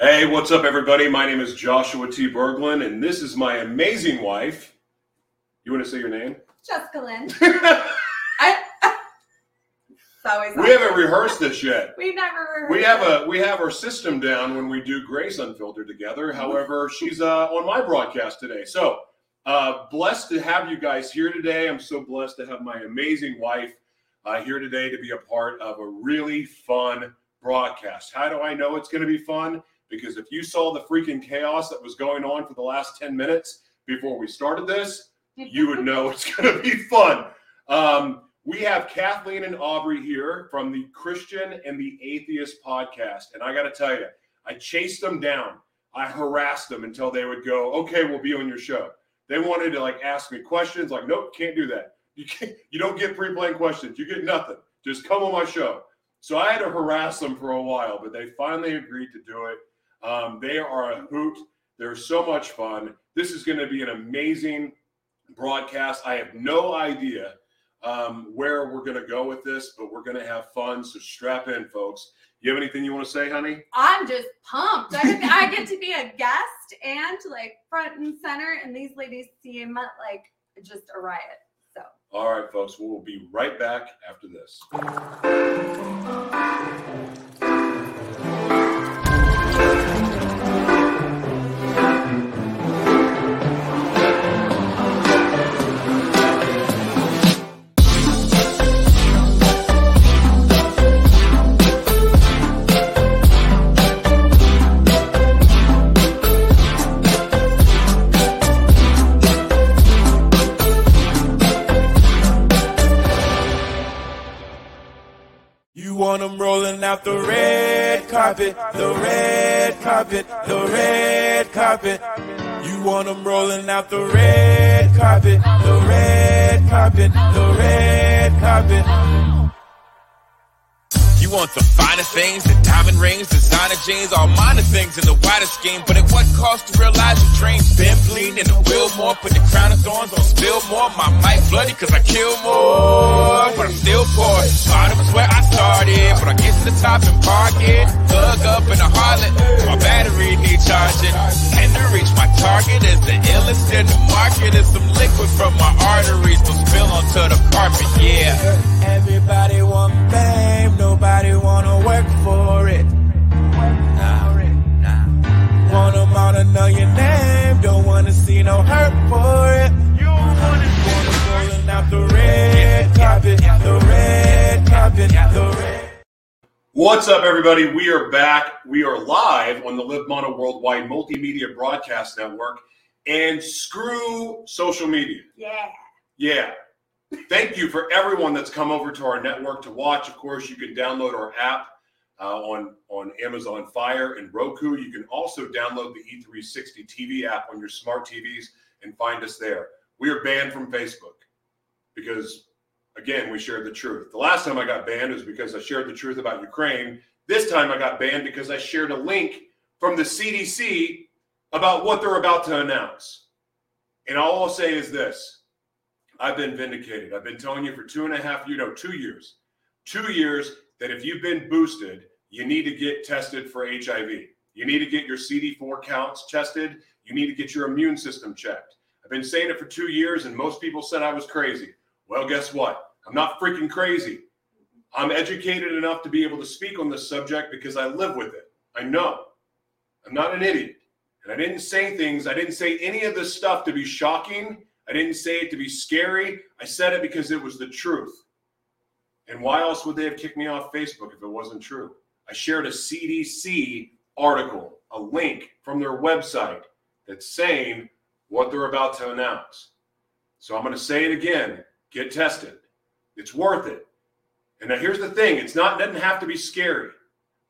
Hey, what's up, everybody? My name is Joshua T. Berglund, and this is my amazing wife. You want to say your name? Jessica Lynn. we I, it's always haven't rehearsed this yet. We never. We have a we have our system down when we do Grace Unfiltered together. However, she's uh, on my broadcast today, so uh, blessed to have you guys here today. I'm so blessed to have my amazing wife uh, here today to be a part of a really fun broadcast. How do I know it's going to be fun? Because if you saw the freaking chaos that was going on for the last 10 minutes before we started this, you would know it's going to be fun. Um, we have Kathleen and Aubrey here from the Christian and the Atheist podcast. And I got to tell you, I chased them down. I harassed them until they would go, okay, we'll be on your show. They wanted to like ask me questions, like, nope, can't do that. You can't, you don't get pre-planned questions. You get nothing. Just come on my show. So I had to harass them for a while, but they finally agreed to do it. Um, they are a hoot. They're so much fun. This is going to be an amazing broadcast. I have no idea um, where we're going to go with this, but we're going to have fun. So strap in, folks. You have anything you want to say, honey? I'm just pumped. I, get- I get to be a guest and like front and center, and these ladies seem like just a riot. So All right, folks. We'll be right back after this. Carpet, the red carpet, the red carpet. You want them rolling out the red carpet, the red carpet, the red carpet. Want the finest things, the diamond rings, designer jeans, all minor things in the widest scheme. But at what cost to realize your dreams? Been bleeding in the wheel more, put the crown of thorns on spill more. My mic bloody cause I kill more, but I'm still poor. Bottom is where I started, but I get to the top and park it. Plug up in a harlot, my battery need charging. And to reach my target is the illest in the market. Is some liquid from my arteries, don't spill onto the carpet, yeah. Everybody want fame, nobody wanna work for it. Nah, nah. Want 'em all to know your name, don't wanna see no hurt for it. You wanna see them rolling out the red carpet, the red carpet, the red. What's up, everybody? We are back. We are live on the Live Mono Worldwide Multimedia Broadcast Network. And screw social media. yeah, Yeah. Thank you for everyone that's come over to our network to watch. Of course, you can download our app uh, on, on Amazon Fire and Roku. You can also download the E E360 TV app on your smart TVs and find us there. We are banned from Facebook because, again, we shared the truth. The last time I got banned was because I shared the truth about Ukraine. This time I got banned because I shared a link from the CDC about what they're about to announce. And all I'll say is this I've been vindicated. I've been telling you for two and a half, you know, two years, two years that if you've been boosted, you need to get tested for HIV. You need to get your CD4 counts tested. You need to get your immune system checked. I've been saying it for two years, and most people said I was crazy. Well, guess what? I'm not freaking crazy. I'm educated enough to be able to speak on this subject because I live with it. I know. I'm not an idiot. And I didn't say things, I didn't say any of this stuff to be shocking. I didn't say it to be scary. I said it because it was the truth. And why else would they have kicked me off Facebook if it wasn't true? I shared a CDC article, a link from their website that's saying what they're about to announce. So I'm going to say it again get tested. It's worth it. And now here's the thing it's not, it doesn't have to be scary.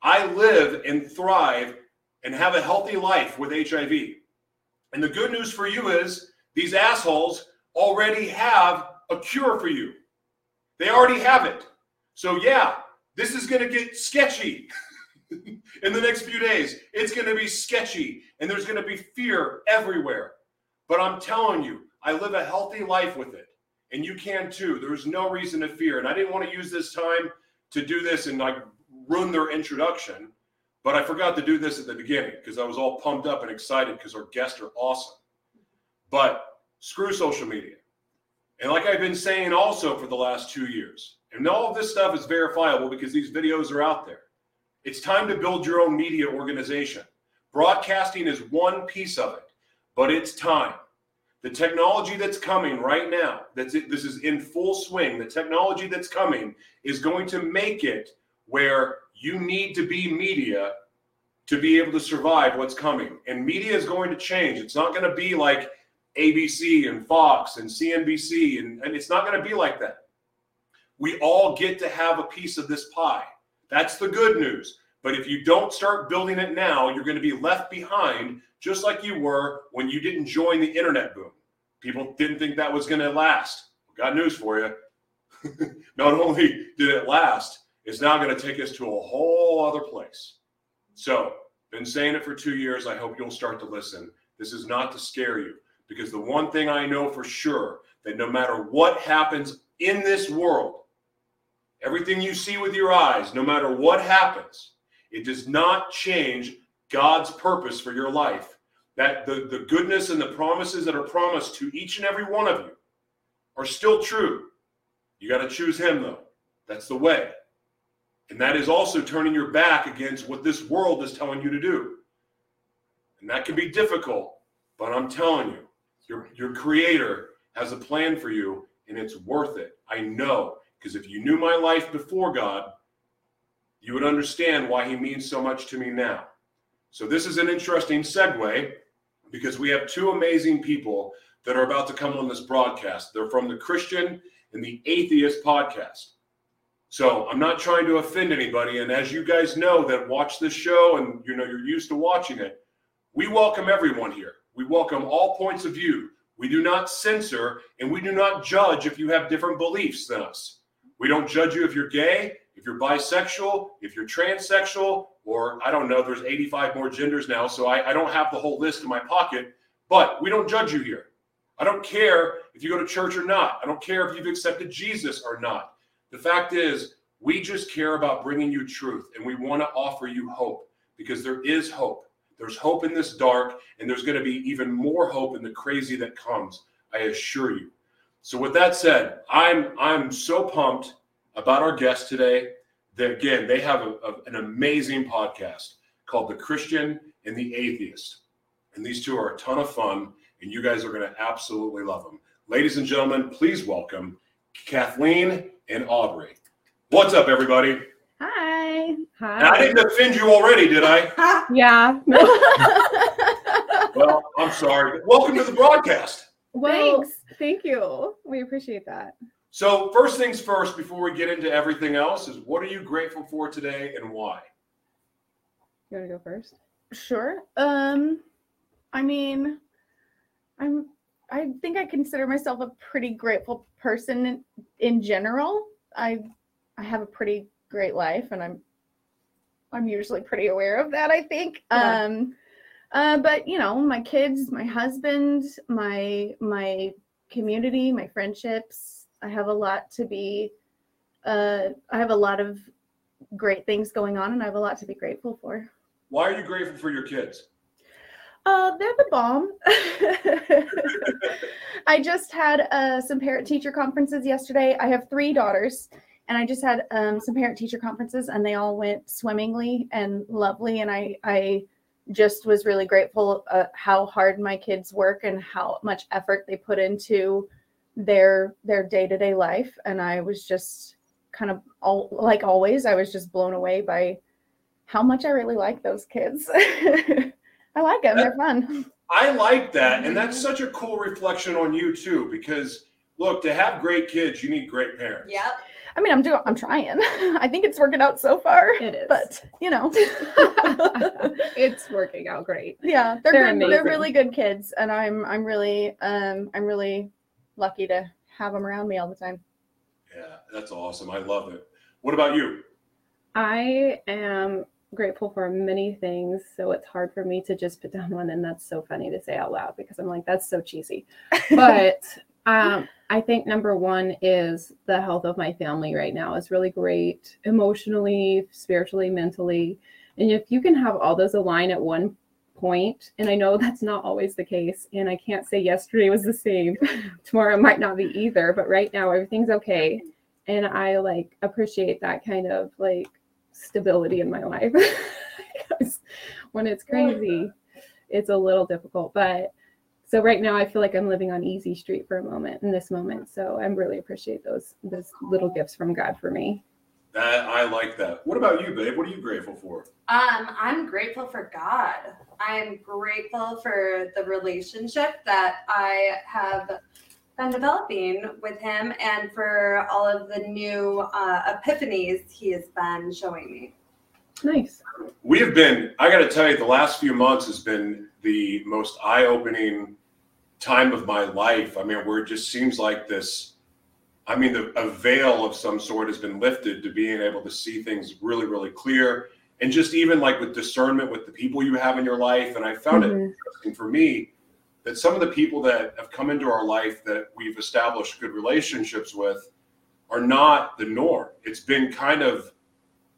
I live and thrive and have a healthy life with HIV. And the good news for you is these assholes already have a cure for you. They already have it. So, yeah, this is going to get sketchy in the next few days. It's going to be sketchy and there's going to be fear everywhere. But I'm telling you, I live a healthy life with it. And you can too. There's no reason to fear. And I didn't want to use this time to do this and like ruin their introduction. But I forgot to do this at the beginning because I was all pumped up and excited because our guests are awesome. But screw social media. And like I've been saying also for the last two years, and all of this stuff is verifiable because these videos are out there. It's time to build your own media organization. Broadcasting is one piece of it, but it's time. The technology that's coming right now, that's it, this is in full swing. The technology that's coming is going to make it where you need to be media to be able to survive what's coming. And media is going to change. It's not going to be like ABC and Fox and CNBC, and, and it's not going to be like that. We all get to have a piece of this pie. That's the good news. But if you don't start building it now, you're going to be left behind, just like you were when you didn't join the internet boom. People didn't think that was going to last. Got news for you. Not only did it last, it's now going to take us to a whole other place. So, been saying it for two years. I hope you'll start to listen. This is not to scare you, because the one thing I know for sure that no matter what happens in this world, everything you see with your eyes, no matter what happens, it does not change God's purpose for your life. That the, the goodness and the promises that are promised to each and every one of you are still true. You got to choose Him, though. That's the way. And that is also turning your back against what this world is telling you to do. And that can be difficult, but I'm telling you, your, your Creator has a plan for you, and it's worth it. I know, because if you knew my life before God, you would understand why He means so much to me now. So, this is an interesting segue because we have two amazing people that are about to come on this broadcast. They're from the Christian and the Atheist podcast. So I'm not trying to offend anybody. And as you guys know that watch this show and you know you're used to watching it, we welcome everyone here. We welcome all points of view. We do not censor and we do not judge if you have different beliefs than us. We don't judge you if you're gay, if you're bisexual, if you're transsexual, or I don't know, there's 85 more genders now, so I, I don't have the whole list in my pocket, but we don't judge you here. I don't care if you go to church or not. I don't care if you've accepted Jesus or not. The fact is, we just care about bringing you truth and we want to offer you hope because there is hope. There's hope in this dark, and there's going to be even more hope in the crazy that comes. I assure you. So, with that said, I'm I'm so pumped about our guest today. That again, they have a, a, an amazing podcast called "The Christian and the Atheist," and these two are a ton of fun, and you guys are going to absolutely love them. Ladies and gentlemen, please welcome Kathleen and Aubrey. What's up, everybody? Hi. Hi. I didn't offend you already, did I? yeah. well, I'm sorry. Welcome to the broadcast. Well, Thanks. Thank you. We appreciate that. So, first things first, before we get into everything else, is what are you grateful for today and why? You want to go first? Sure. Um, I mean, I'm I think I consider myself a pretty grateful person in, in general. I I have a pretty great life and I'm I'm usually pretty aware of that, I think. Yeah. Um uh, but you know, my kids, my husband, my my community, my friendships, I have a lot to be uh I have a lot of great things going on and I have a lot to be grateful for. Why are you grateful for your kids? Uh, they're the bomb. I just had uh, some parent teacher conferences yesterday. I have three daughters, and I just had um, some parent teacher conferences, and they all went swimmingly and lovely. And I, I just was really grateful uh, how hard my kids work and how much effort they put into their their day to day life. And I was just kind of all like always, I was just blown away by how much I really like those kids. I like them. They're fun. I like that. And that's such a cool reflection on you too, because look, to have great kids, you need great parents. Yep. I mean, I'm doing, I'm trying. I think it's working out so far. It is, but you know, it's working out great. Yeah, they're, they're good. They're really good kids, and I'm, I'm really, um, I'm really lucky to have them around me all the time. Yeah, that's awesome. I love it. What about you? I am grateful for many things, so it's hard for me to just put down one. And that's so funny to say out loud because I'm like, that's so cheesy. But um, I think number one is the health of my family right now is really great, emotionally, spiritually, mentally. And if you can have all those align at one point, and I know that's not always the case, and I can't say yesterday was the same, tomorrow might not be either, but right now everything's okay. And I like appreciate that kind of like stability in my life. When it's crazy, it's a little difficult. But so right now I feel like I'm living on easy street for a moment in this moment. So I really appreciate those those little gifts from God for me. That I like that. What about you, babe? What are you grateful for? Um, I'm grateful for God. I'm grateful for the relationship that I have been developing with Him and for all of the new uh, epiphanies He has been showing me. Nice. We have been, I got to tell you, the last few months has been the most eye opening time of my life. I mean, where it just seems like this, I mean, the, a veil of some sort has been lifted to being able to see things really, really clear. And just even like with discernment with the people you have in your life. And I found it Mhm. interesting for me that some of the people that have come into our life that we've established good relationships with are not the norm. It's been kind of,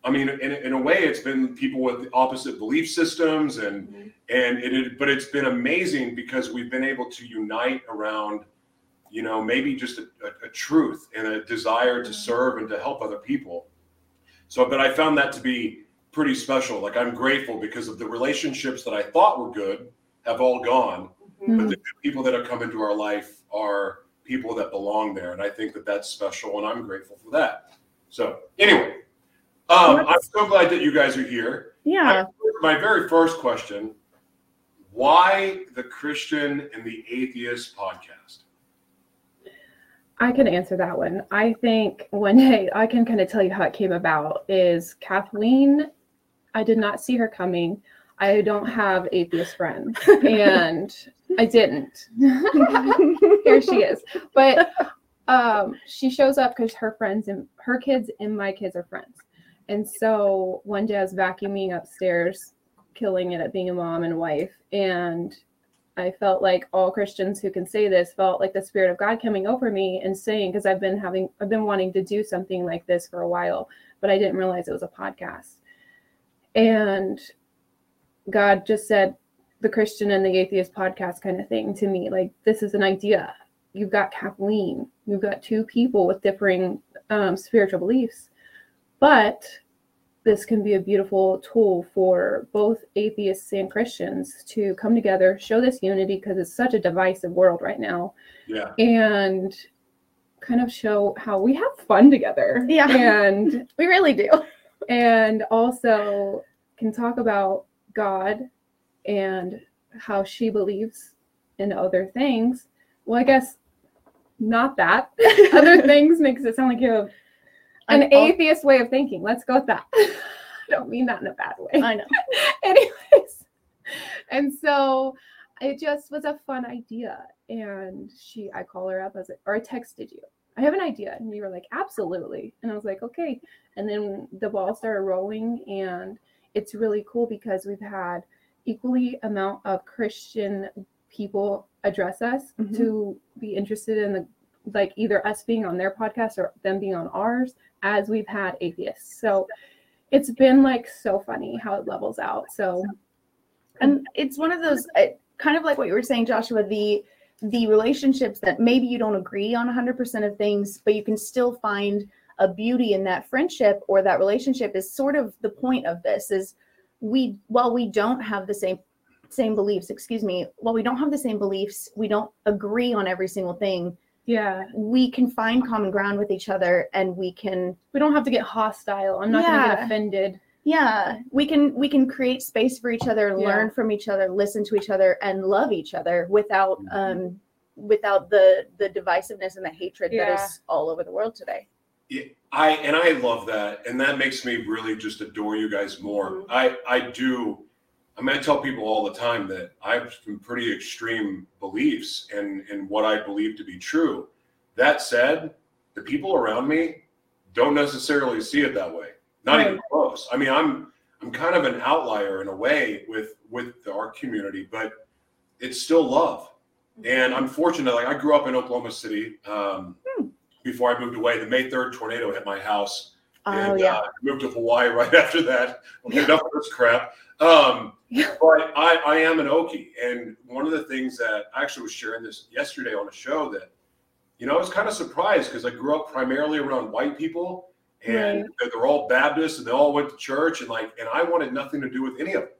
I mean, in, in a way, it's been people with opposite belief systems and Mhm. and it, but it's been amazing because we've been able to unite around you know maybe just a, a, a truth and a desire to serve and to help other people. So but i found that to be pretty special. Like i'm grateful because of the relationships that i thought were good have all gone Mhm. but the people that have come into our life are people that belong there and i think that that's special and i'm grateful for that. So anyway um, i'm so glad that you guys are here Yeah. my very first question why the christian and the atheist podcast I can answer that one. I think one day I can kind of tell you how it came about is Kathleen, I did not see her coming. I don't have atheist friends and I didn't. Here she is. But um she shows up because her friends and her kids and my kids are friends. And so one day I was vacuuming upstairs, killing it at being a mom and wife, and I felt like all Christians who can say this felt like the Spirit of God coming over me and saying, because I've been having, I've been wanting to do something like this for a while, but I didn't realize it was a podcast. And God just said, the Christian and the atheist podcast kind of thing to me. Like, this is an idea. You've got Kathleen, you've got two people with differing um, spiritual beliefs, but this can be a beautiful tool for both atheists and Christians to come together, show this unity because it's such a divisive world right now, yeah and kind of show how we have fun together. Yeah. And We really do. and also can talk about God and how she believes in other things. Well, I guess not that. other things makes it sound like you have an al- atheist way of thinking. Let's go with that. I don't mean that in a bad way. I know. Anyways, and so it just was a fun idea. And she, I call her up as, or I texted you. I have an idea, and you were like, absolutely. And I was like, okay. And then the ball started rolling, and it's really cool because we've had equally amount of Christian people address us Mhm. to be interested in the like either us being on their podcast or them being on ours as we've had atheists. So it's been like so funny how it levels out. So and it's one of those uh, kind of like what you were saying joshua the the relationships that maybe you don't agree on 100% of things but you can still find a beauty in that friendship or that relationship is sort of the point of this is we while we don't have the same same beliefs excuse me while we don't have the same beliefs we don't agree on every single thing yeah, we can find common ground with each other and we can we don't have to get hostile. I'm not gonna get offended. yeah we can we can create space for each other Yeah. learn from each other listen to each other and love each other without Mhm. um without the the divisiveness and the hatred Yeah. that is all over the world today Yeah, I and I love that, and that makes me really just adore you guys more. Mhm. I I do. I mean, I tell people all the time that I have some pretty extreme beliefs and and what I believe to be true. That said, the people around me don't necessarily see it that way. Not even close. I mean, I'm I'm kind of an outlier in a way with with our community, but it's still love. And I'm fortunate. Like I grew up in Oklahoma City. Um, Hmm. Before I moved away, the May 3rd tornado hit my house Oh and yeah. uh, moved to Hawaii right after that. Enough of this crap. Um. but I, I am an Okie, and one of the things that I actually was sharing this yesterday on a show that, you know, I was kind of surprised because I grew up primarily around white people, and Right. they're, they're all Baptists, and they all went to church, and like, and I wanted nothing to do with any of them.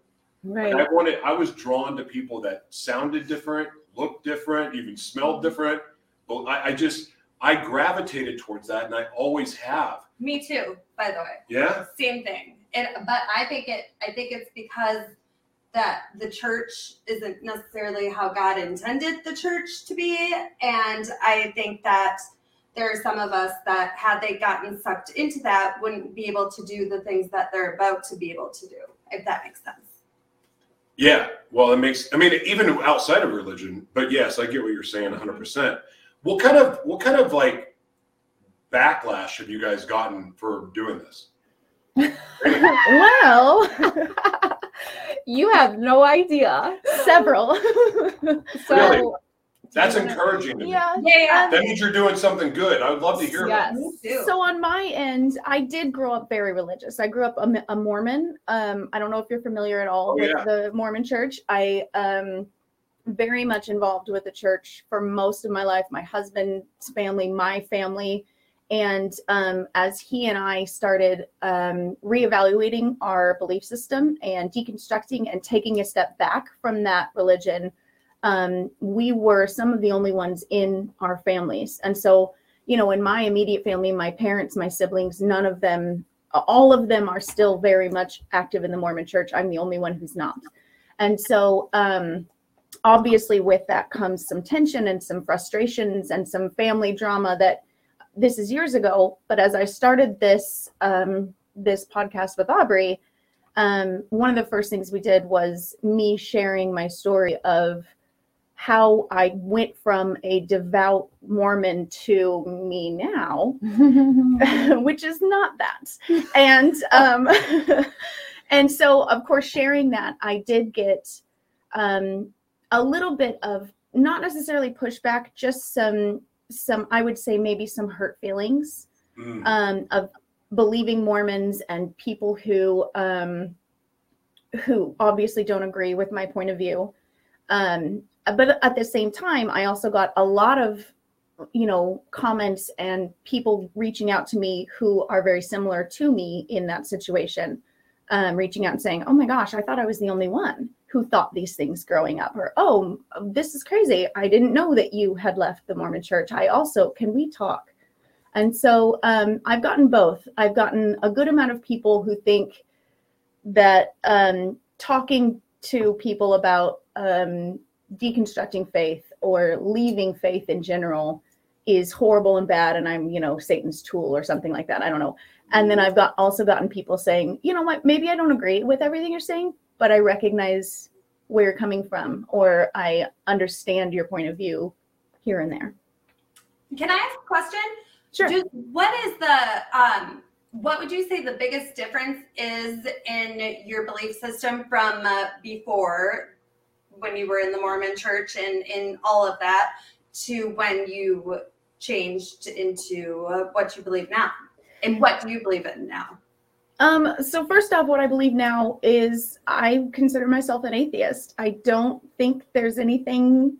Right. Like, I wanted, I was drawn to people that sounded different, looked different, even smelled mm-hmm. different. But I, I just, I gravitated towards that, and I always have. Me too, by the way. Yeah. Same thing. And, but I think it. I think it's because that the church isn't necessarily how God intended the church to be, and I think that there are some of us that, had they gotten sucked into that, wouldn't be able to do the things that they're about to be able to do. If that makes sense. Yeah. Well, it makes. I mean, even outside of religion. But yes, I get what you're saying, 100. percent What kind of, what kind of like backlash have you guys gotten for doing this? well, you have no idea. several. So Really? That's do you wanna- encouraging yeah. Yeah, yeah. That means you're doing something good. I would love to hear about Yes. it. Me. So on my end, I did grow up very religious. I grew up a, a Mormon. Um, I don't know if you're familiar at all Oh, with yeah. the Mormon Church. I um very much involved with the church for most of my life. My husband's family, my family, and um, as he and I started um, reevaluating our belief system and deconstructing and taking a step back from that religion, um, we were some of the only ones in our families, and so you know, in my immediate family, my parents, my siblings, none of them, all of them are still very much active in the Mormon church. I'm the only one who's not. And so, um, obviously, with that comes some tension and some frustrations and some family drama that this is years ago. But as I started this, um, this podcast with Aubrey, um, one of the first things we did was me sharing my story of how I went from a devout Mormon to me now, which is not that. And um, and so of course sharing that, I did get um, a little bit of not necessarily pushback, just some some I would say maybe some hurt feelings Mm. um, of believing Mormons and people who um, who obviously don't agree with my point of view. Um, but at the same time, I also got a lot of you know comments and people reaching out to me who are very similar to me in that situation, um, reaching out and saying, "Oh my gosh, I thought I was the only one." Who thought these things growing up, or oh, this is crazy. I didn't know that you had left the Mormon church. I also, can we talk? And so um, I've gotten both. I've gotten a good amount of people who think that um, talking to people about um, deconstructing faith or leaving faith in general is horrible and bad, and I'm, you know, Satan's tool or something like that. I don't know. And then I've got also gotten people saying, you know what, maybe I don't agree with everything you're saying, but I recognize where you're coming from, or I understand your point of view here and there. Can I ask a question? Sure. Do, what is the um what would you say the biggest difference is in your belief system from uh, before when you were in the Mormon church and in all of that to when you changed into uh, what you believe now? And what do you believe in now? Um, so first off, what I believe now is I consider myself an atheist. I don't think there's anything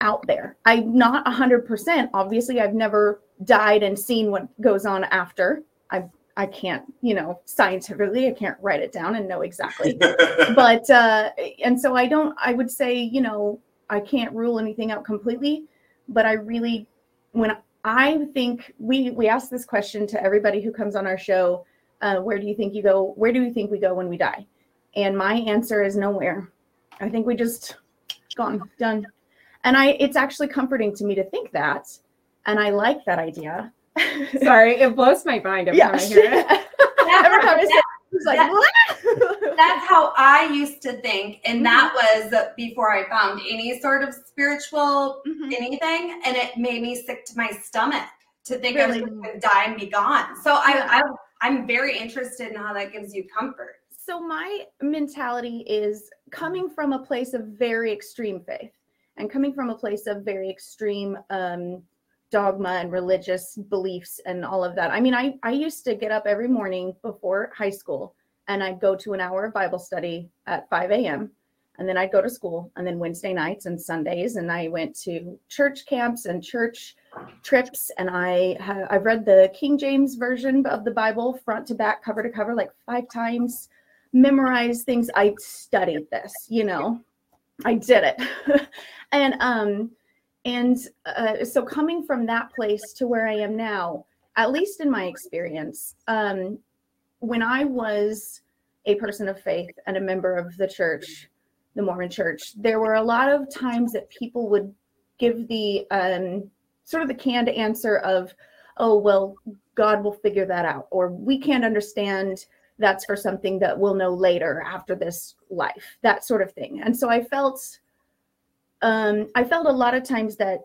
out there. I'm not hundred percent. Obviously, I've never died and seen what goes on after. I I can't, you know, scientifically, I can't write it down and know exactly. but uh, and so I don't. I would say, you know, I can't rule anything out completely. But I really, when I think we we ask this question to everybody who comes on our show uh, where do you think you go where do you think we go when we die and my answer is nowhere i think we just gone done and i it's actually comforting to me to think that and i like that idea Sorry, it blows my mind every yeah time I hear it. every time I say it, like That- That's how I used to think, and that was before I found any sort of spiritual Mhm. anything, and it made me sick to my stomach to think Really? I was going to die and be gone. So I, I, I'm very interested in how that gives you comfort. so my mentality is coming from a place of very extreme faith and coming from a place of very extreme um, dogma and religious beliefs and all of that. I mean, I, I used to get up every morning before high school and I'd go to an hour of Bible study at 5 a.m. And then I'd go to school. And then Wednesday nights and Sundays, and I went to church camps and church trips. And I have I've read the King James version of the Bible front to back, cover to cover, like five times. Memorized things. I studied this, you know. I did it. and um and uh, so coming from that place to where I am now, at least in my experience, um, when I was a person of faith and a member of the church, the Mormon church, there were a lot of times that people would give the um, sort of the canned answer of, oh, well, God will figure that out, or we can't understand that's for something that we'll know later after this life, that sort of thing. And so I felt um, I felt a lot of times that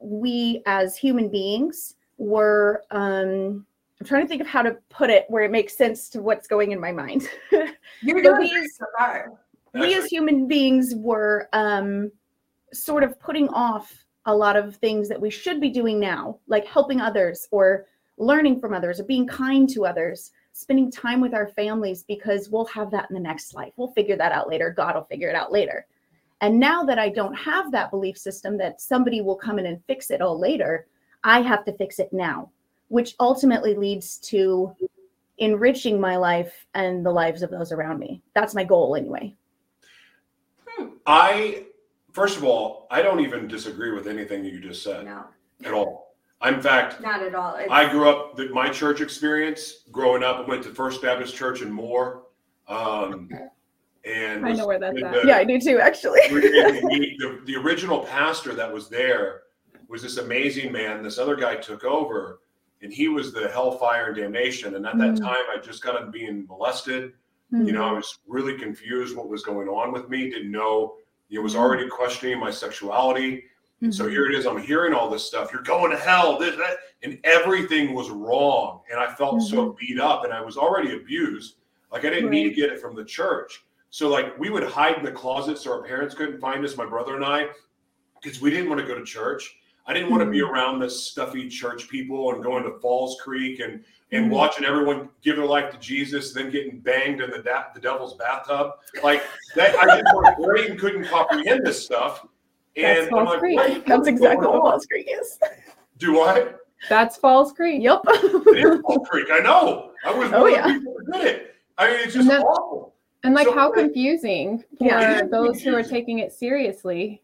we as human beings were um, I'm trying to think of how to put it where it makes sense to what's going in my mind. You're doing we as- so far. we as human beings were um, sort of putting off a lot of things that we should be doing now, like helping others or learning from others or being kind to others, spending time with our families because we'll have that in the next life. We'll figure that out later. God will figure it out later. And now that I don't have that belief system that somebody will come in and fix it all later, I have to fix it now, which ultimately leads to enriching my life and the lives of those around me. That's my goal anyway. I, first of all, I don't even disagree with anything you just said No, at all. In fact, not at all. It's, I grew up, the, my church experience growing up, I went to First Baptist Church in Moore. Um, and I know where that's at. the- Yeah, I do too, actually. the, the, the original pastor that was there was this amazing man. This other guy took over, and he was the hellfire and damnation. And at that Mm. time, I just got on being molested. Mhm. You know, I was really confused what was going on with me. Didn't know. Know, was Mm-hmm. already questioning my sexuality. And so Mhm. here it is. I'm hearing all this stuff. You're going to hell. This, that, and everything was wrong. And I felt so Mm-hmm. beat up, and I was already abused. Like I didn't need to get it from the church. So like we would hide in the closet so our parents couldn't find us, my brother and I, because we didn't want to go to church. I didn't want to be Mm-hmm. around the stuffy church people and going to Falls Creek and and Mhm. watching everyone give their life to Jesus, then getting banged in the da- the devil's bathtub. Like that, I just great couldn't comprehend this stuff. And That's I'm Falls like, Creek. That's exactly what? Falls Creek is. Do I? That's Falls Creek. Yep. It is Falls Creek. I know. I was Oh, one yeah. people who did it. I mean, it's just And awful. And like So, how confusing for Yeah. Those who are taking it seriously.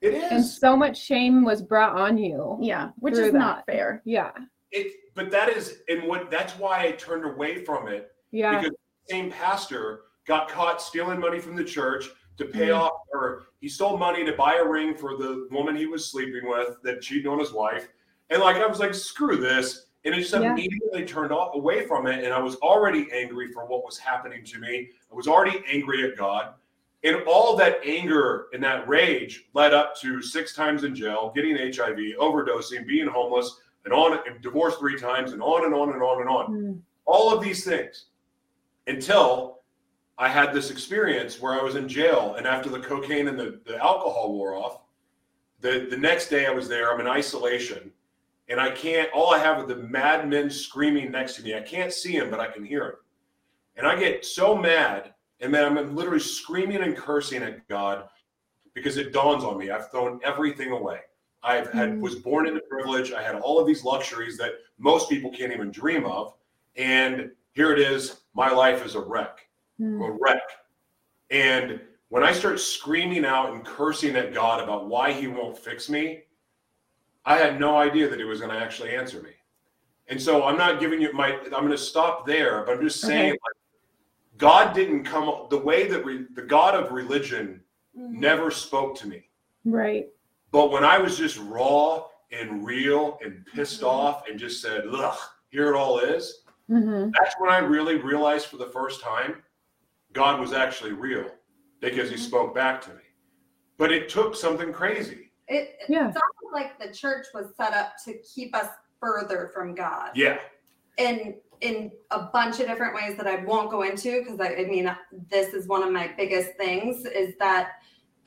It And so much shame was brought on you. yeah, which Through is not fair. Yeah. It, but that is, and what that's why I turned away from it Yeah. because the same pastor got caught stealing money from the church to pay Mhm. off, or he stole money to buy a ring for the woman he was sleeping with that cheated on his wife. And like I was like, screw this. And it just Yeah. immediately turned off away from it. And I was already angry for what was happening to me. I was already angry at God. And all that anger and that rage led up to six times in jail, getting HIV, overdosing, being homeless, and on and divorced three times, and on and on and on and on Mm. all of these things until I had this experience where I was in jail. And after the cocaine and the, the alcohol wore off, the, the next day I was there, I'm in isolation. And I can't, all I have are the madmen screaming next to me. I can't see them, but I can hear them. And I get so mad. And then I'm literally screaming and cursing at God because it dawns on me I've thrown everything away. I've had Mm. was born into privilege. I had all of these luxuries that most people can't even dream of. And here it is, my life is a wreck, Mm. a wreck. And when I start screaming out and cursing at God about why he won't fix me, I had no idea that he was going to actually answer me. And so I'm not giving you my, I'm going to stop there, but I'm just saying, Okay. like, God didn't come, the way that re, the God of religion Mhm. never spoke to me. Right. But when I was just raw and real and pissed Mhm. off and just said, ugh, here it all is, hmm that's when I really realized for the first time God was actually real because he Mhm. spoke back to me. But it took something crazy. It, Yeah. it's almost like the church was set up to keep us further from God. Yeah. in in a bunch of different ways that I won't go into because I, I mean this is one of my biggest things is that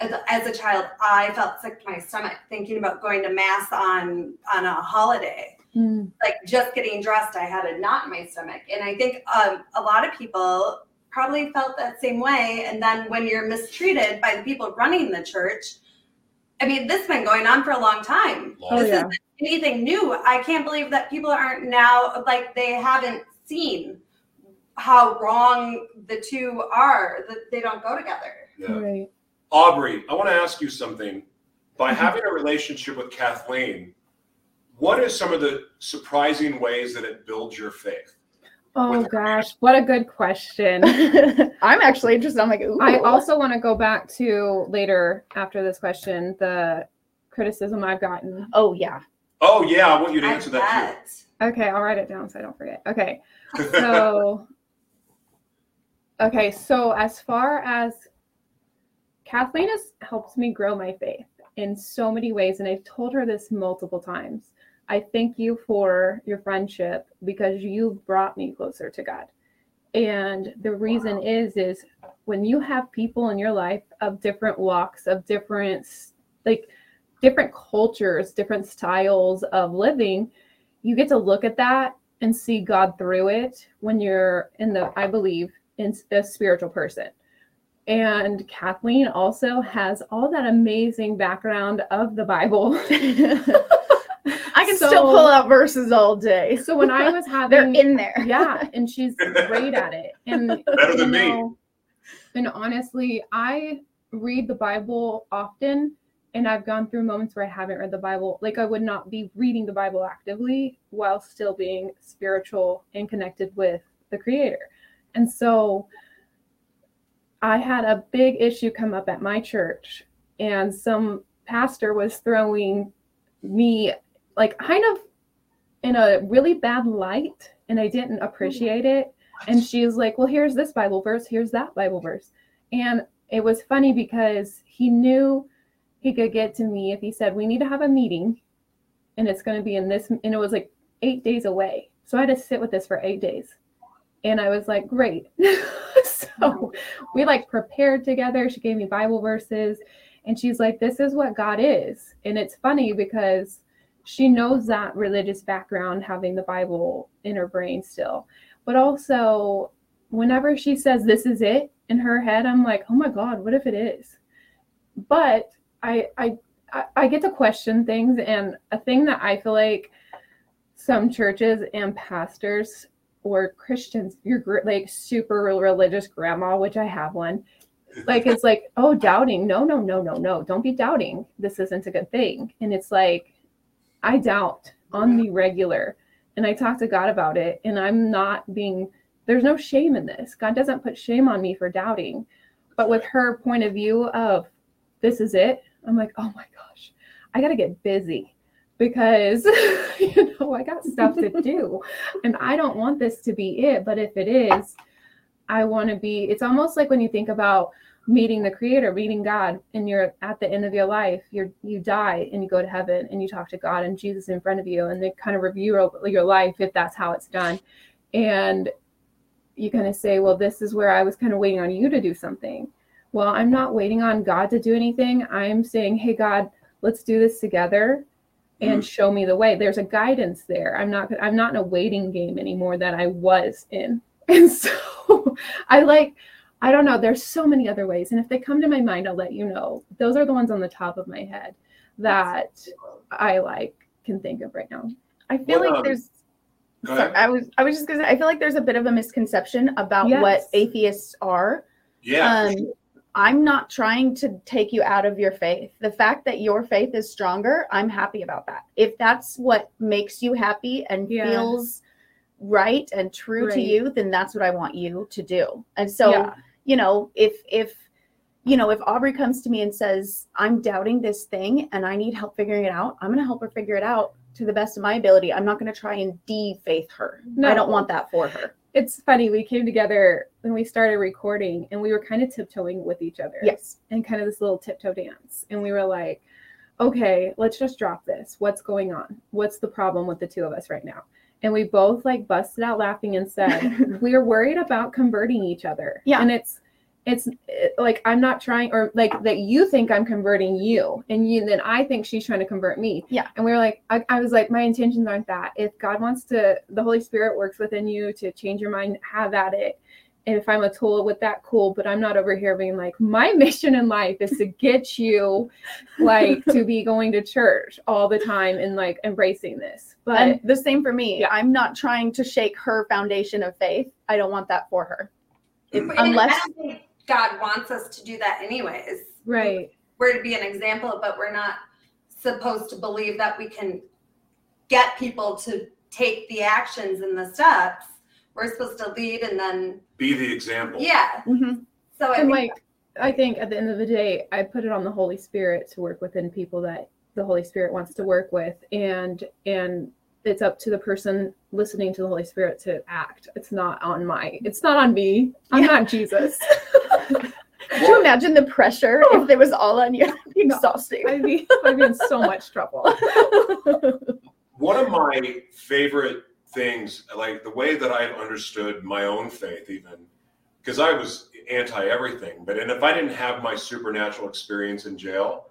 as, as a child, I felt sick to my stomach thinking about going to mass on on a holiday. Mm. Like just getting dressed, I had a knot in my stomach, and I think um, a lot of people probably felt that same way. And then when you're mistreated by the people running the church, I mean, this has been going on for a long time. Oh this yeah. isn't anything new. I can't believe that people aren't now like they haven't seen how wrong the two are. That they don't go together. Yeah. Right. Aubrey, I want to ask you something. By Mm-hmm. having a relationship with Kathleen, what are some of the surprising ways that it builds your faith? Oh gosh, what a good question. I'm actually interested. I'm like, ooh. I also want to go back to later after this question the criticism I've gotten. Oh yeah. Oh yeah, I want you to I answer that bet. Okay, I'll write it down so I don't forget. Okay. So Okay, so as far as Kathleen has helped me grow my faith in so many ways, and I've told her this multiple times. I thank you for your friendship because you brought me closer to God. And the reason is is when you have people in your life of different walks, of different like different cultures, different styles of living, you get to look at that and see God through it when you're in the I believe in a spiritual person. And Kathleen also has all that amazing background of the Bible. I can So- still pull out verses all day. So when I was having, They're having in there. yeah, and she's great at it. And Better than you me. And honestly, I read the Bible often, and I've gone through moments where I haven't read the Bible. Like I would not be reading the Bible actively while still being spiritual and connected with the Creator. And so I had a big issue come up at my church, and some pastor was throwing me like kind of in a really bad light, and I didn't oh appreciate it. And she's like, Well, here's this Bible verse, here's that Bible verse. And it was funny because he knew he could get to me if he said, We need to have a meeting, and it's going to be in this, and it was like eight days away. So I had to sit with this for eight days. And I was like, Great. so we like prepared together. She gave me Bible verses, and she's like, This is what God is. And it's funny because she knows that religious background, having the Bible in her brain still. But also, whenever she says this is it in her head, I'm like, oh my God, what if it is? But I I I- get to question things, and a thing that I feel like some churches and pastors or Christians, you're like super religious grandma, which I have one, like it's like, oh, doubting. No, no, no, no, no. Don't be doubting. This isn't a good thing. And it's like, I doubt on the regular. And I talk to God about it. And I'm not being, there's no shame in this. God doesn't put shame on me for doubting. But with her point of view of this is it, I'm like, oh my gosh, I got to get busy because, you know, I got stuff to do. And I don't want this to be it. But if it is, I want to be, it's almost like when you think about meeting the creator, meeting God, and you're at the end of your life, you're you die and you go to heaven and you talk to God and Jesus in front of you, and they kind of review your life if that's how it's done. And you kind of say, Well, this is where I was kind of waiting on you to do something. Well, I'm not waiting on God to do anything. I'm saying, Hey God, let's do this together and show me the way. There's a guidance there. I'm not I'm not in a waiting game anymore that I was in. And so I like I don't know. There's so many other ways. And if they come to my mind, I'll let you know. Those are the ones on the top of my head that I like can think of right now. I feel What, like um, there's sorry. I was I was just gonna say I feel like there's a bit of a misconception about Yes. what atheists are. Yeah. Um I'm not trying to take you out of your faith. The fact that your faith is stronger, I'm happy about that. If that's what makes you happy and Yeah. feels right and true to you, then that's what I want you to do. And so, yeah. you know, if if you know, if Aubrey comes to me and says, "I'm doubting this thing and I need help figuring it out," I'm going to help her figure it out to the best of my ability. I'm not going to try and de-faith her. I don't want that for her. It's funny. We came together and we started recording and we were kind of tiptoeing with each other. Yes. and kind of this little tiptoe dance. And we were like, okay, let's just drop this. What's going on? What's the problem with the two of us right now? And we both like busted out laughing and said, we're worried about converting each other. Yeah. And it's, it's like I'm not trying, or like that you think I'm converting you, and you then I think she's trying to convert me. Yeah. And we were like, I, I was like, my intentions aren't that. If God wants to, the Holy Spirit works within you to change your mind, have at it. And if I'm a tool with that, cool. But I'm not over here being like, my mission in life is to get you, like, to be going to church all the time and like embracing this. But and the same for me. Yeah. I'm not trying to shake her foundation of faith. I don't want that for her. If- And I unless don't think God wants us to do that anyways. right, We're to be an example, but we're not supposed to believe that we can get people to take the actions and the steps. We're supposed to lead and then, Be the example. yeah. Mhm. So I and think like I think at the end of the day, I put it on the Holy Spirit to work within people that the Holy Spirit wants to work with, and and it's up to the person listening to the Holy Spirit to act. It's not on my. It's not on me. I'm Yeah. not Jesus. Could you imagine the pressure if it was all on you? It'd be exhausting. I'd be I'd be in so much trouble. One of my favorite things, like the way that I've understood my own faith, even because I was anti everything, but and if I didn't have my supernatural experience in jail,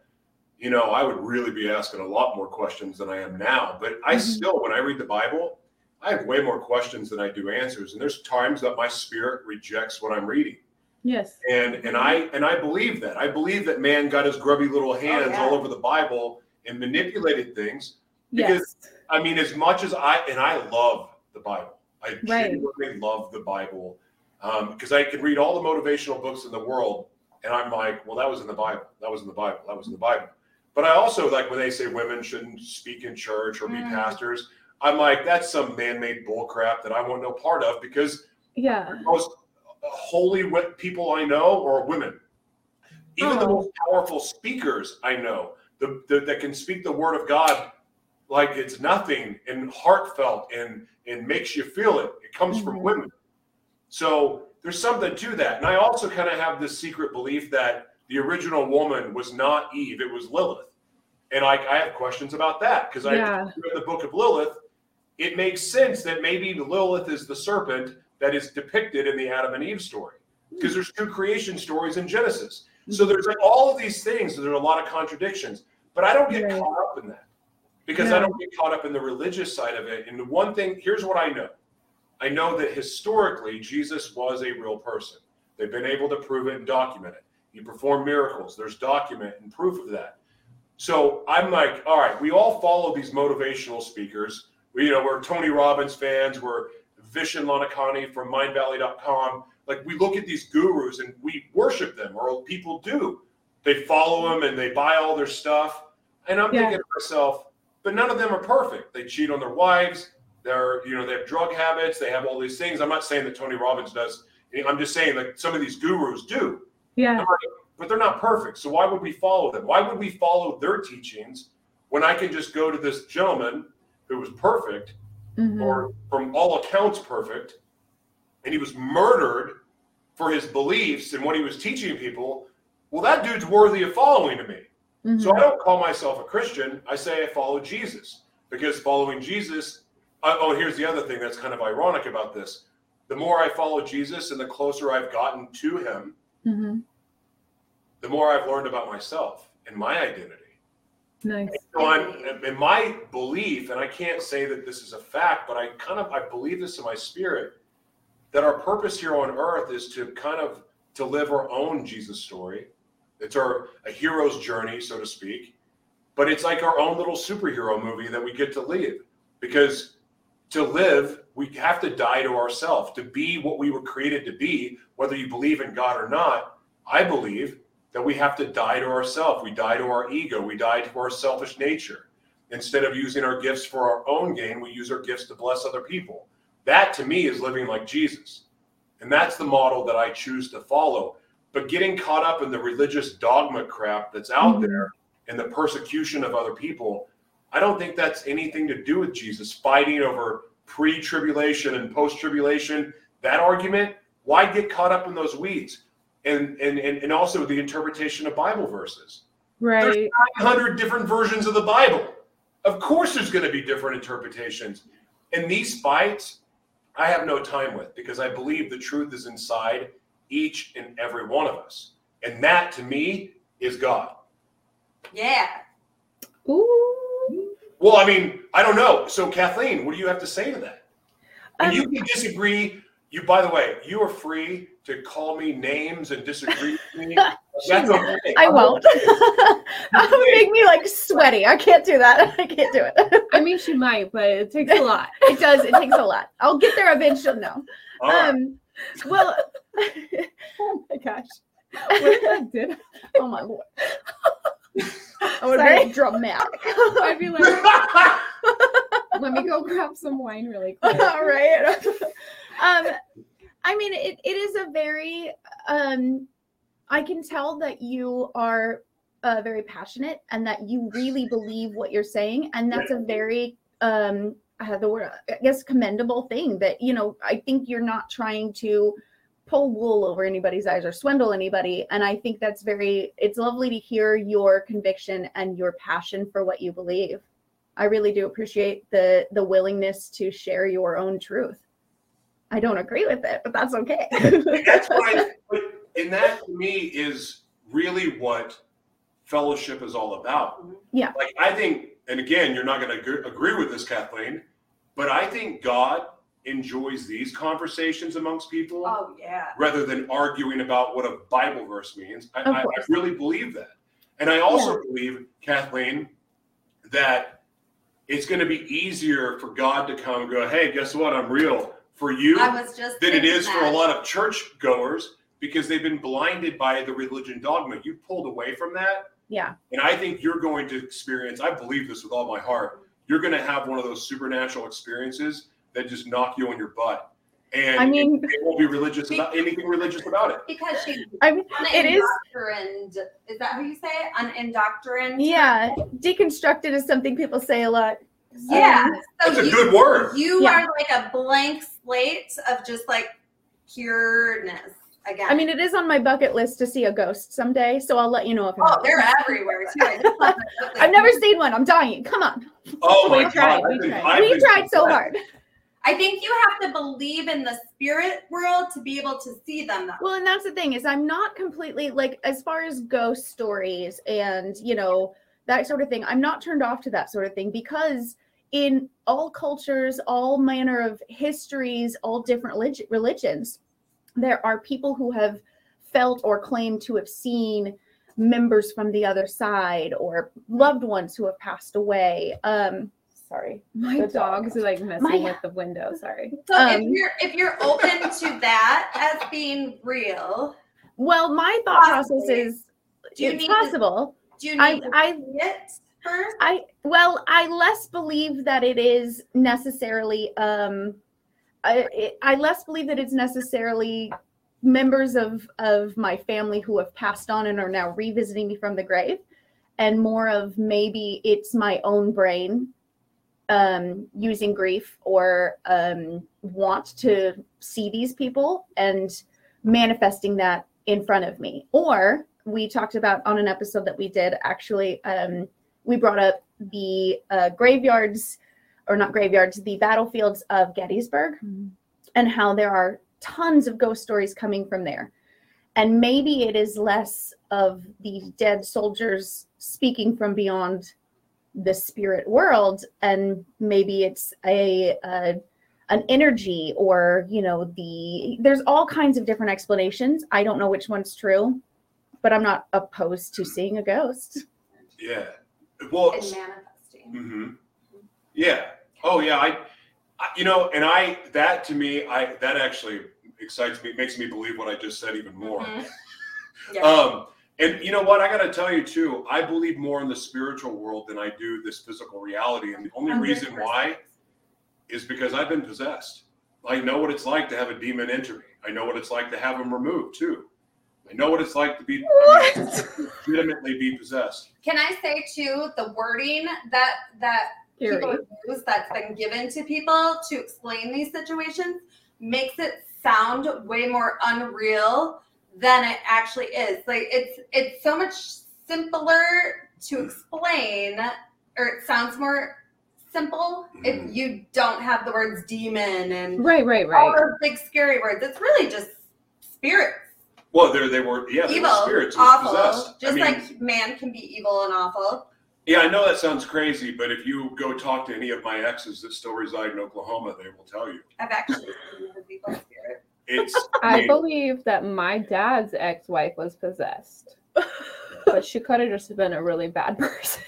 you know, I would really be asking a lot more questions than I am now. But I Mhm. still, when I read the Bible, I have way more questions than I do answers. And there's times that my spirit rejects what I'm reading. Yes. And and I and I believe that. I believe that man got his grubby little hands yeah. all over the Bible and manipulated things. Because Yes. I mean, as much as I and I love the Bible, I Right. genuinely love the Bible because I can read all the motivational books in the world, and I'm like, well, that was in the Bible, that was in the Bible, that was in the Bible. But I also like when they say women shouldn't speak in church or be Mm. pastors. I'm like, that's some man-made bullcrap that I want no part of because Yeah. most holy people I know or women. Even the Oh. most powerful speakers I know the, the, that can speak the word of God like it's nothing and heartfelt and and makes you feel it. It comes from Mhm. women. So there's something to that. And I also kind of have this secret belief that the original woman was not Eve, it was Lilith. And I, I have questions about that because I read the book of Lilith. It makes sense that maybe Lilith is the serpent that is depicted in the Adam and Eve story because hmm. there's two creation stories in Genesis. Hmm. So there's like all of these things. There's a lot of contradictions, but I don't get Right. caught up in that because I don't get caught up in the religious side of it. And the one thing, here's what I know I know that historically, Jesus was a real person. They've been able to prove it and document it. He performed miracles. There's document and proof of that. So I'm like, all right, we all follow these motivational speakers. We, you know, we're Tony Robbins fans. We're Vishen Lakhiani from MindValley.com. Like we look at these gurus and we worship them, or people do. They follow them and they buy all their stuff. And I'm Yeah. thinking to myself, but none of them are perfect. They cheat on their wives. They're, you know, they have drug habits. They have all these things. I'm not saying that Tony Robbins does. I'm just saying that some of these gurus do Yeah. but they're not perfect. So why would we follow them? Why would we follow their teachings when I can just go to this gentleman who was perfect, Mhm. or from all accounts perfect, and he was murdered for his beliefs and what he was teaching people? Well, that dude's worthy of following to me. So Mhm. I don't call myself a Christian. I say I follow Jesus because following Jesus. Uh, oh, here's the other thing that's kind of ironic about this. The more I follow Jesus and the closer I've gotten to him, Mhm. the more I've learned about myself and my identity. Nice. So I'm, in my belief, and I can't say that this is a fact, but I kind of I believe this in my spirit that our purpose here on earth is to kind of to live our own Jesus story. It's our a hero's journey, so to speak, but it's like our own little superhero movie that we get to live because to live we have to die to ourselves to be what we were created to be whether you believe in god or not i believe that we have to die to ourselves we die to our ego we die to our selfish nature instead of using our gifts for our own gain we use our gifts to bless other people that to me is living like jesus and that's the model that i choose to follow but getting caught up in the religious dogma crap that's out Mhm. there and the persecution of other people I don't think that's anything to do with Jesus fighting over pre tribulation and post tribulation. That argument, why get caught up in those weeds? And, and, and, and also the interpretation of Bible verses. Right. There's 900 different versions of the Bible. Of course, there's going to be different interpretations. And these fights, I have no time with because I believe the truth is inside each and every one of us. And that to me is God. Yeah. Ooh. Well, I mean, I don't know. So, Kathleen, what do you have to say to that? And Um, you can disagree. You, by the way, you are free to call me names and disagree with me. That's okay. I won't. that would make me like sweaty. I can't do that. I can't do it. I mean, she might, but it takes a lot. It does. It takes a lot. I'll get there eventually. No. All right. Um. Well. Oh my gosh. What if I did? oh my lord. I would Sorry. be dramatic. I'd be like, let me go grab some wine really quick. All right. um, I mean, it, it is a very, um, I can tell that you are uh, very passionate and that you really believe what you're saying. And that's a very, um, I have the word, I guess, commendable thing that, you know, I think you're not trying to pull wool over anybody's eyes or swindle anybody. And I think that's very, it's lovely to hear your conviction and your passion for what you believe. I really do appreciate the the willingness to share your own truth. I don't agree with it, but that's okay. That's why, and that to me is really what fellowship is all about. Yeah. Like, I think, and again, you're not going to agree with this, Kathleen, but I think God enjoys these conversations amongst people Oh yeah. rather than arguing about what a Bible verse means. I, Of I, I really believe that. And I also believe, Kathleen, that it's going to be easier for God to come and go, hey, guess what? I'm real for you I was just than it thinking is for a lot of church goers because they've been blinded by the religion dogma. You pulled away from that. yeah. And I think you're going to experience, I believe this with all my heart, you're going to have one of those supernatural experiences that just knock you on your butt. And I mean- it, it won't be religious about anything religious about it. because she's I mean, it is unindoctrined. Is that how you say it? Unindoctrined? yeah. Deconstructed is something people say a lot. Yeah. Um, So That's a you, good word. You Yeah. are like a blank slate of just like pureness again. I mean, it is on my bucket list to see a ghost someday, so I'll let you know if it oh, happens. they're everywhere too. I just love that- I've never seen one. I'm dying. Come on. Oh We my tried, God. we tried. I've we tried so impressed. hard. I think you have to believe in the spirit world to be able to see them. Though. Well, and that's the thing is I'm not completely like as far as ghost stories and you know that sort of thing. I'm not turned off to that sort of thing because in all cultures, all manner of histories, all different relig- religions, there are people who have felt or claimed to have seen members from the other side or loved ones who have passed away. Um, sorry. My The dog. dogs are like messing Maya. with the window. Sorry. So if um, you're if you're open to that as being real, Well, my thought process is do you it's need to, possible. Do you I need I it first? I well, I less believe that it is necessarily. Um, I, I less believe that it's necessarily members of of my family who have passed on and are now revisiting me from the grave, and more of maybe it's my own brain um, using grief or um, want to see these people and manifesting that in front of me. Or we talked about on an episode that we did actually. Um, we brought up the uh, graveyards, or not graveyards, the battlefields of Gettysburg, and how there are tons of ghost stories coming from there. And maybe it is less of the dead soldiers speaking from beyond the spirit world, and maybe it's a, a an energy, or you know, the there's all kinds of different explanations. I don't know which one's true, but I'm not opposed to seeing a ghost. Yeah. Well, And manifesting. hmm Yeah. Oh, yeah. I, I, you know, and I that to me, I that actually excites me, makes me believe what I just said even more. Mhm. Yeah. Um, and you know what? I got to tell you too. I believe more in the spiritual world than I do this physical reality, and the only reason 100%. why is because I've been possessed. I know what it's like to have a demon enter me. I know what it's like to have them removed too. I know what it's like to be I mean, legitimately be possessed. Can I say too the wording that that people use that's been given to people to explain these situations makes it sound way more unreal than it actually is. Like it's it's so much simpler to explain, or it sounds more simple if Mhm. you don't have the words demon and Right, right, all right. those big scary words. It's really just spirits Well, there they were. Yeah, they evil, were spirits. It awful. possessed. I Just mean, like man can be evil and awful. yeah, I know that sounds crazy, but if you go talk to any of my exes that still reside in Oklahoma, they will tell you I've actually seen his evil spirit. it's. I mean, believe that my dad's ex-wife was possessed, but she could have just been a really bad person.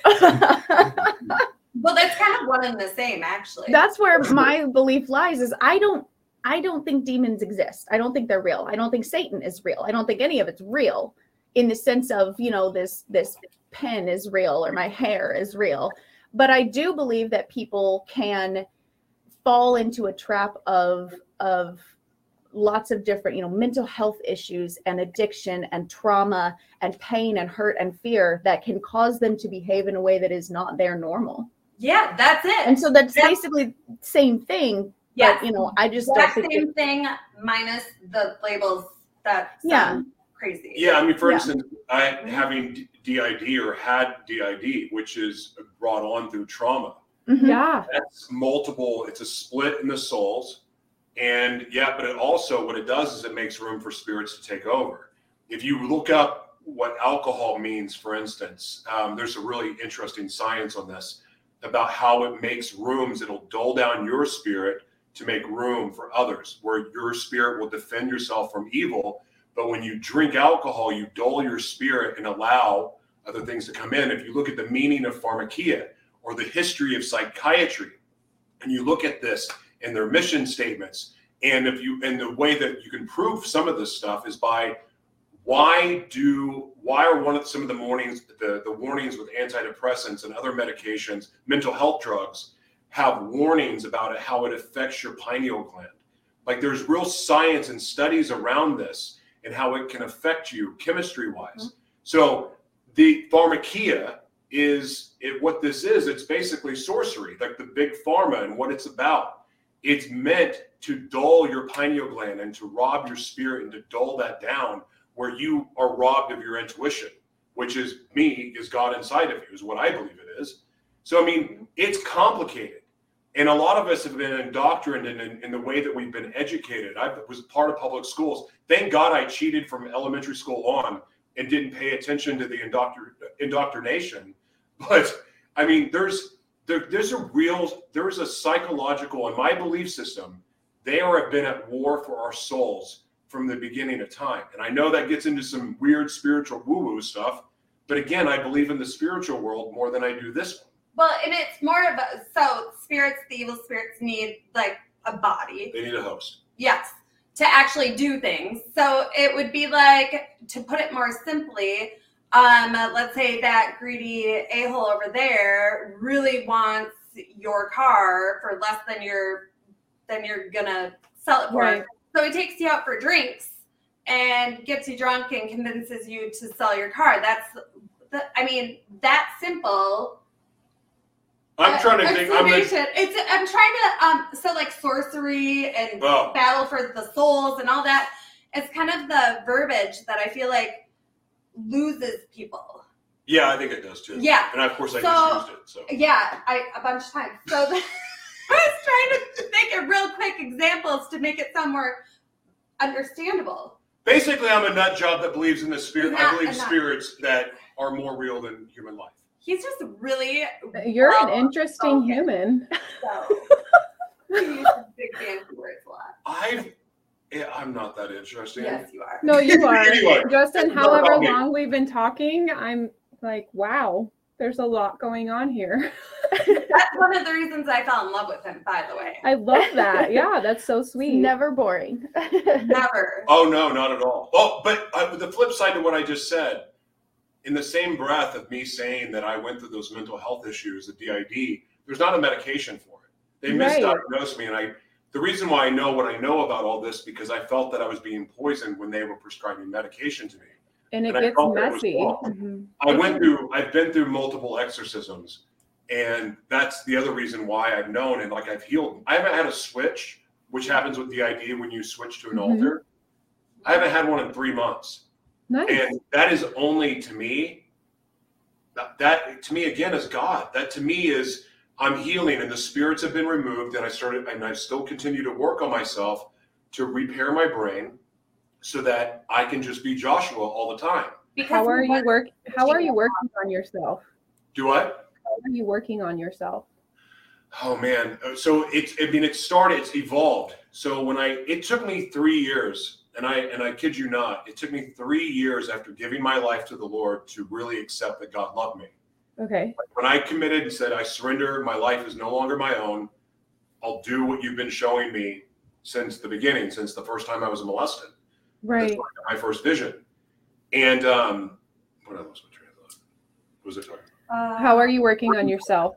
Well, that's kind of one and the same, actually. That's where my belief lies is I don't I don't think demons exist. I don't think they're real. I don't think Satan is real. I don't think any of it's real in the sense of, you know, this this pen is real or my hair is real. But I do believe that people can fall into a trap of of lots of different, you know, mental health issues and addiction and trauma and pain and hurt and fear that can cause them to behave in a way that is not their normal. yeah, that's it. And so that's basically same thing, yeah, but you know, I just don't exact think same it, thing minus the labels that Yeah. crazy. Yeah, I mean, for Yeah. instance, I having DID or had DID, which is brought on through trauma. Mhm. Yeah. That's multiple. It's a split in the souls, and yeah, but it also what it does is it makes room for spirits to take over. If you look up what alcohol means, for instance, um, there's a really interesting science on this about how it makes rooms. It'll dull down your spirit to make room for others, where your spirit will defend yourself from evil. But when you drink alcohol, you dull your spirit and allow other things to come in. If you look at the meaning of pharmakia or the history of psychiatry, and you look at this in their mission statements, and if you and the way that you can prove some of this stuff is by why do why are one of some of the warnings the, the warnings with antidepressants and other medications mental health drugs have warnings about it, how it affects your pineal gland like there's real science and studies around this and how it can affect you chemistry wise mm-hmm. so the pharmakia is it what this is it's basically sorcery like the big pharma and what it's about it's meant to dull your pineal gland and to rob your spirit and to dull that down where you are robbed of your intuition, which is me, is God inside of you, is what I believe it is. So, I mean, it's complicated. And a lot of us have been indoctrinated in, in the way that we've been educated. I was part of public schools. Thank God I cheated from elementary school on and didn't pay attention to the indoctr- indoctrination. But I mean, there's there, there's a real there's a psychological in my belief system. They are have been at war for our souls from the beginning of time. And I know that gets into some weird spiritual woo woo stuff. But again, I believe in the spiritual world more than I do this one. Well, and it's more of a so spirits, the evil spirits need like a body. They need a host. Yes, to actually do things. So it would be like to put it more simply. Um, let's say that greedy a hole over there really wants your car for less than you're than you're gonna sell it for. Right. So he takes you out for drinks and gets you drunk and convinces you to sell your car. That's the, I mean, that simple. I'm uh, trying to think. I'm like. It's I'm trying to um so like sorcery and Oh. battle for the souls and all that. It's kind of the verbiage that I feel like loses people. yeah, I think it does too. Yeah. And of course, I So- used it. So Yeah, I a bunch of times. So the, I was trying to think of real quick examples to make it sound more understandable. basically, I'm a nut job that believes in the spirit. I believe spirits that are more real than human life. He's just really You're an interesting okay. human. so. big fancy words a lot. I've, yeah, I'm not that interesting. Yes, you are. No, you are. Anyway, Justin, however about me. long we've been talking, I'm like, wow, there's a lot going on here. That's one of the reasons I fell in love with him, by the way. I love that. Yeah, that's so sweet. Never boring. Never. Oh no, not at all. Oh, but uh, the flip side to what I just said, in the same breath of me saying that I went through those mental health issues, the DID, there's not a medication for it. They Right. misdiagnosed me, and I. The reason why I know what I know about all this because I felt that I was being poisoned when they were prescribing medication to me. and it and gets felt that it was messy. Mhm. I went through, I've been through multiple exorcisms, and that's the other reason why I've known and like I've healed. I haven't had a switch, which happens with DID when you switch to an Mhm. alter. I haven't had one in three months, Nice. and that is only to me. That, that to me again is God. That to me is I'm healing, and the spirits have been removed, and I started, and I still continue to work on myself to repair my brain, so that I can just be Joshua all the time. Because How are you work? How are you working on yourself? Do I? How are you working on yourself? Oh man. So it's I mean it started, it's evolved. So when I it took me three years, and I and I kid you not, it took me three years after giving my life to the Lord to really accept that God loved me. Okay. When I committed and said, I surrender, my life is no longer my own. I'll do what you've been showing me since the beginning, since the first time I was molested. Right. That's my first vision. And um what else was my train of thought? What was it talking? Uh, How are you working on yourself?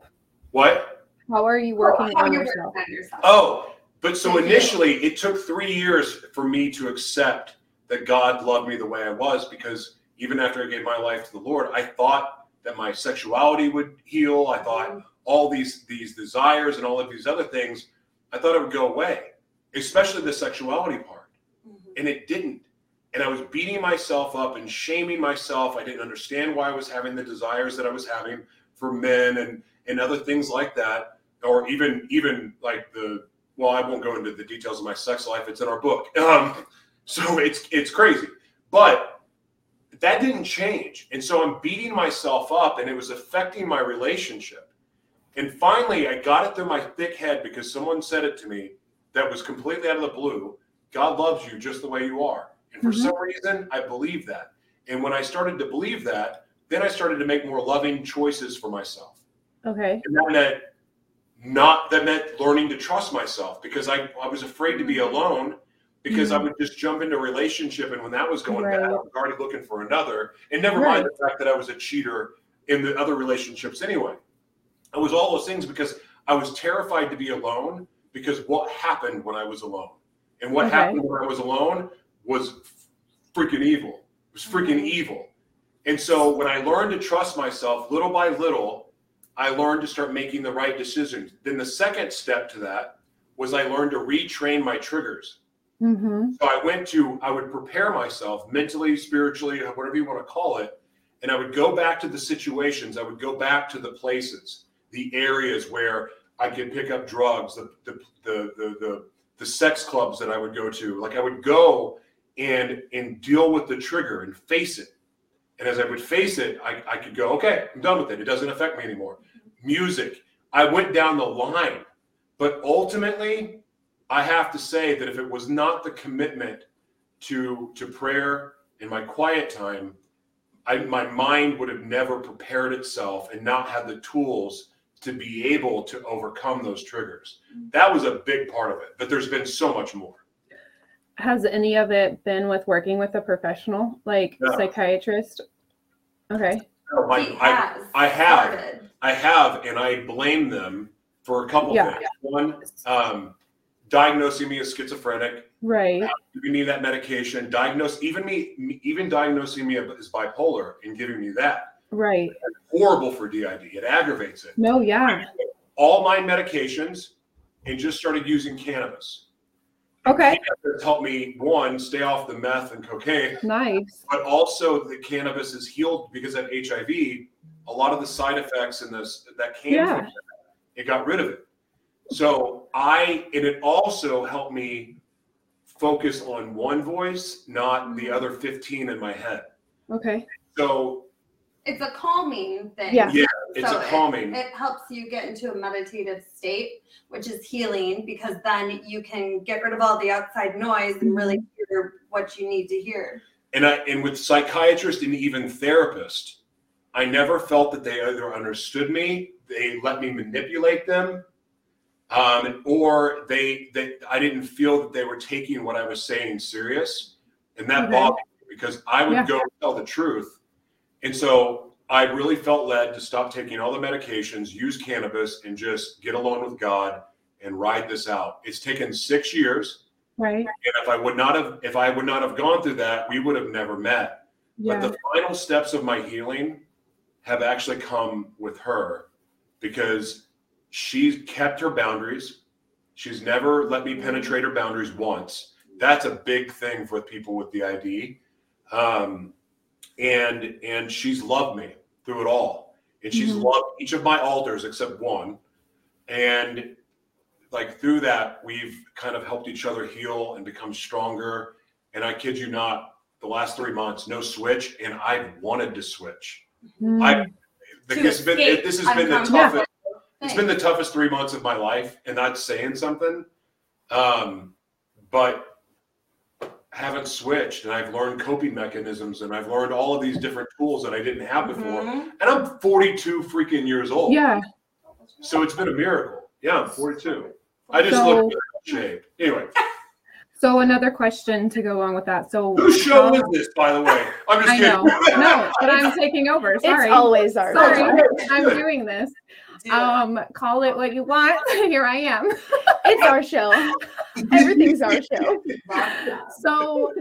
What? How are you working how on you're yourself? working on yourself. Oh, but so initially it took three years for me to accept that God loved me the way I was because even after I gave my life to the Lord, I thought that my sexuality would heal. I thought all these these desires and all of these other things, I thought it would go away, especially the sexuality part. Mhm. And it didn't. And I was beating myself up and shaming myself. I didn't understand why I was having the desires that I was having for men and and other things like that, or even even like the well, I won't go into the details of my sex life. It's in our book. Um, so it's it's crazy, but that didn't change, and so I'm beating myself up, and it was affecting my relationship. And finally, I got it through my thick head because someone said it to me that was completely out of the blue. God loves you just the way you are, and for Mhm. some reason, I believe that. And when I started to believe that, then I started to make more loving choices for myself. Okay. And that not that meant learning to trust myself because I, I was afraid to be alone because I would just jump into a relationship and when that was going bad, I Right. was already looking for another. And never Right. mind the fact that I was a cheater in the other relationships anyway. It was all those things because I was terrified to be alone because what happened when I was alone? And what Okay. happened when I was alone was freaking evil. It was freaking Mhm. evil. And so when I learned to trust myself little by little, I learned to start making the right decisions. Then the second step to that was I learned to retrain my triggers. Mm-hmm. So I went to, I would prepare myself mentally, spiritually, whatever you want to call it. And I would go back to the situations, I would go back to the places, the areas where I could pick up drugs, the, the, the, the, the, the sex clubs that I would go to. Like I would go and, and deal with the trigger and face it. And as I would face it, I, I could go, okay, I'm done with it. It doesn't affect me anymore. Music, I went down the line. But ultimately, I have to say that if it was not the commitment to to prayer in my quiet time, I, my mind would have never prepared itself and not had the tools to be able to overcome those triggers. Mm-hmm. That was a big part of it, but there's been so much more. Has any of it been with working with a professional, like No. psychiatrist? Okay. My- I, I have. started. I have, and I blame them for a couple Yeah. things. One, um, diagnosing me as schizophrenic, Right. giving me that medication, diagnose even me, me- even diagnosing me as bipolar and giving me that. Right. Horrible for DID. It aggravates it. No, yeah. All my medications and just started using cannabis. Okay. It's helped me one stay off the meth and cocaine, Nice. but also the cannabis is healed because of HIV. A lot of the side effects and this that came Yeah. from that, it got rid of it. So I and it also helped me focus on one voice, not the other 15 in my head. Okay. So It's a calming thing. Yeah. yeah, it's So a calming. It helps you get into a meditative state, which is healing because then you can get rid of all the outside noise and really mm-hmm. hear what you need to hear. and I and with psychiatrists and even therapists, I never felt that they either understood me, they let me manipulate them, um, or they that I didn't feel that they were taking what I was saying serious, and that Okay. bothered me because I would Yeah. go tell the truth, and so I really felt led to stop taking all the medications, use cannabis, and just get alone with God and ride this out. It's taken six years. Right. And if I would not have, if I would not have gone through that, we would have never met. Yeah. But the final steps of my healing have actually come with her because she's kept her boundaries. She's never let me penetrate her boundaries once. That's a big thing for people with DID. Um, and and she's loved me through it all. And she's Mhm. loved each of my alters except one. And like through that, we've kind of helped each other heal and become stronger. and I kid you not, the last three months, no switch, and I've wanted to switch. Mm. I To this has been escape this has been the uncomfortable toughest. It's been the toughest three months of my life, and that's saying something. Um, but haven't switched, and I've learned coping mechanisms, and I've learned all of these different tools that I didn't have before. Mhm. And I'm 42 freaking years old. yeah. So it's been a miracle. Yeah, I'm 42. I just So- look good in shape. Anyway, So another question to go along with that. So whose show is this, by the way? I'm just I kidding. know. No, but I'm taking over. Sorry. It's always our Sorry, show. I'm doing this. Um, call it what you want. Here I am. It's our show. Everything's our show. So,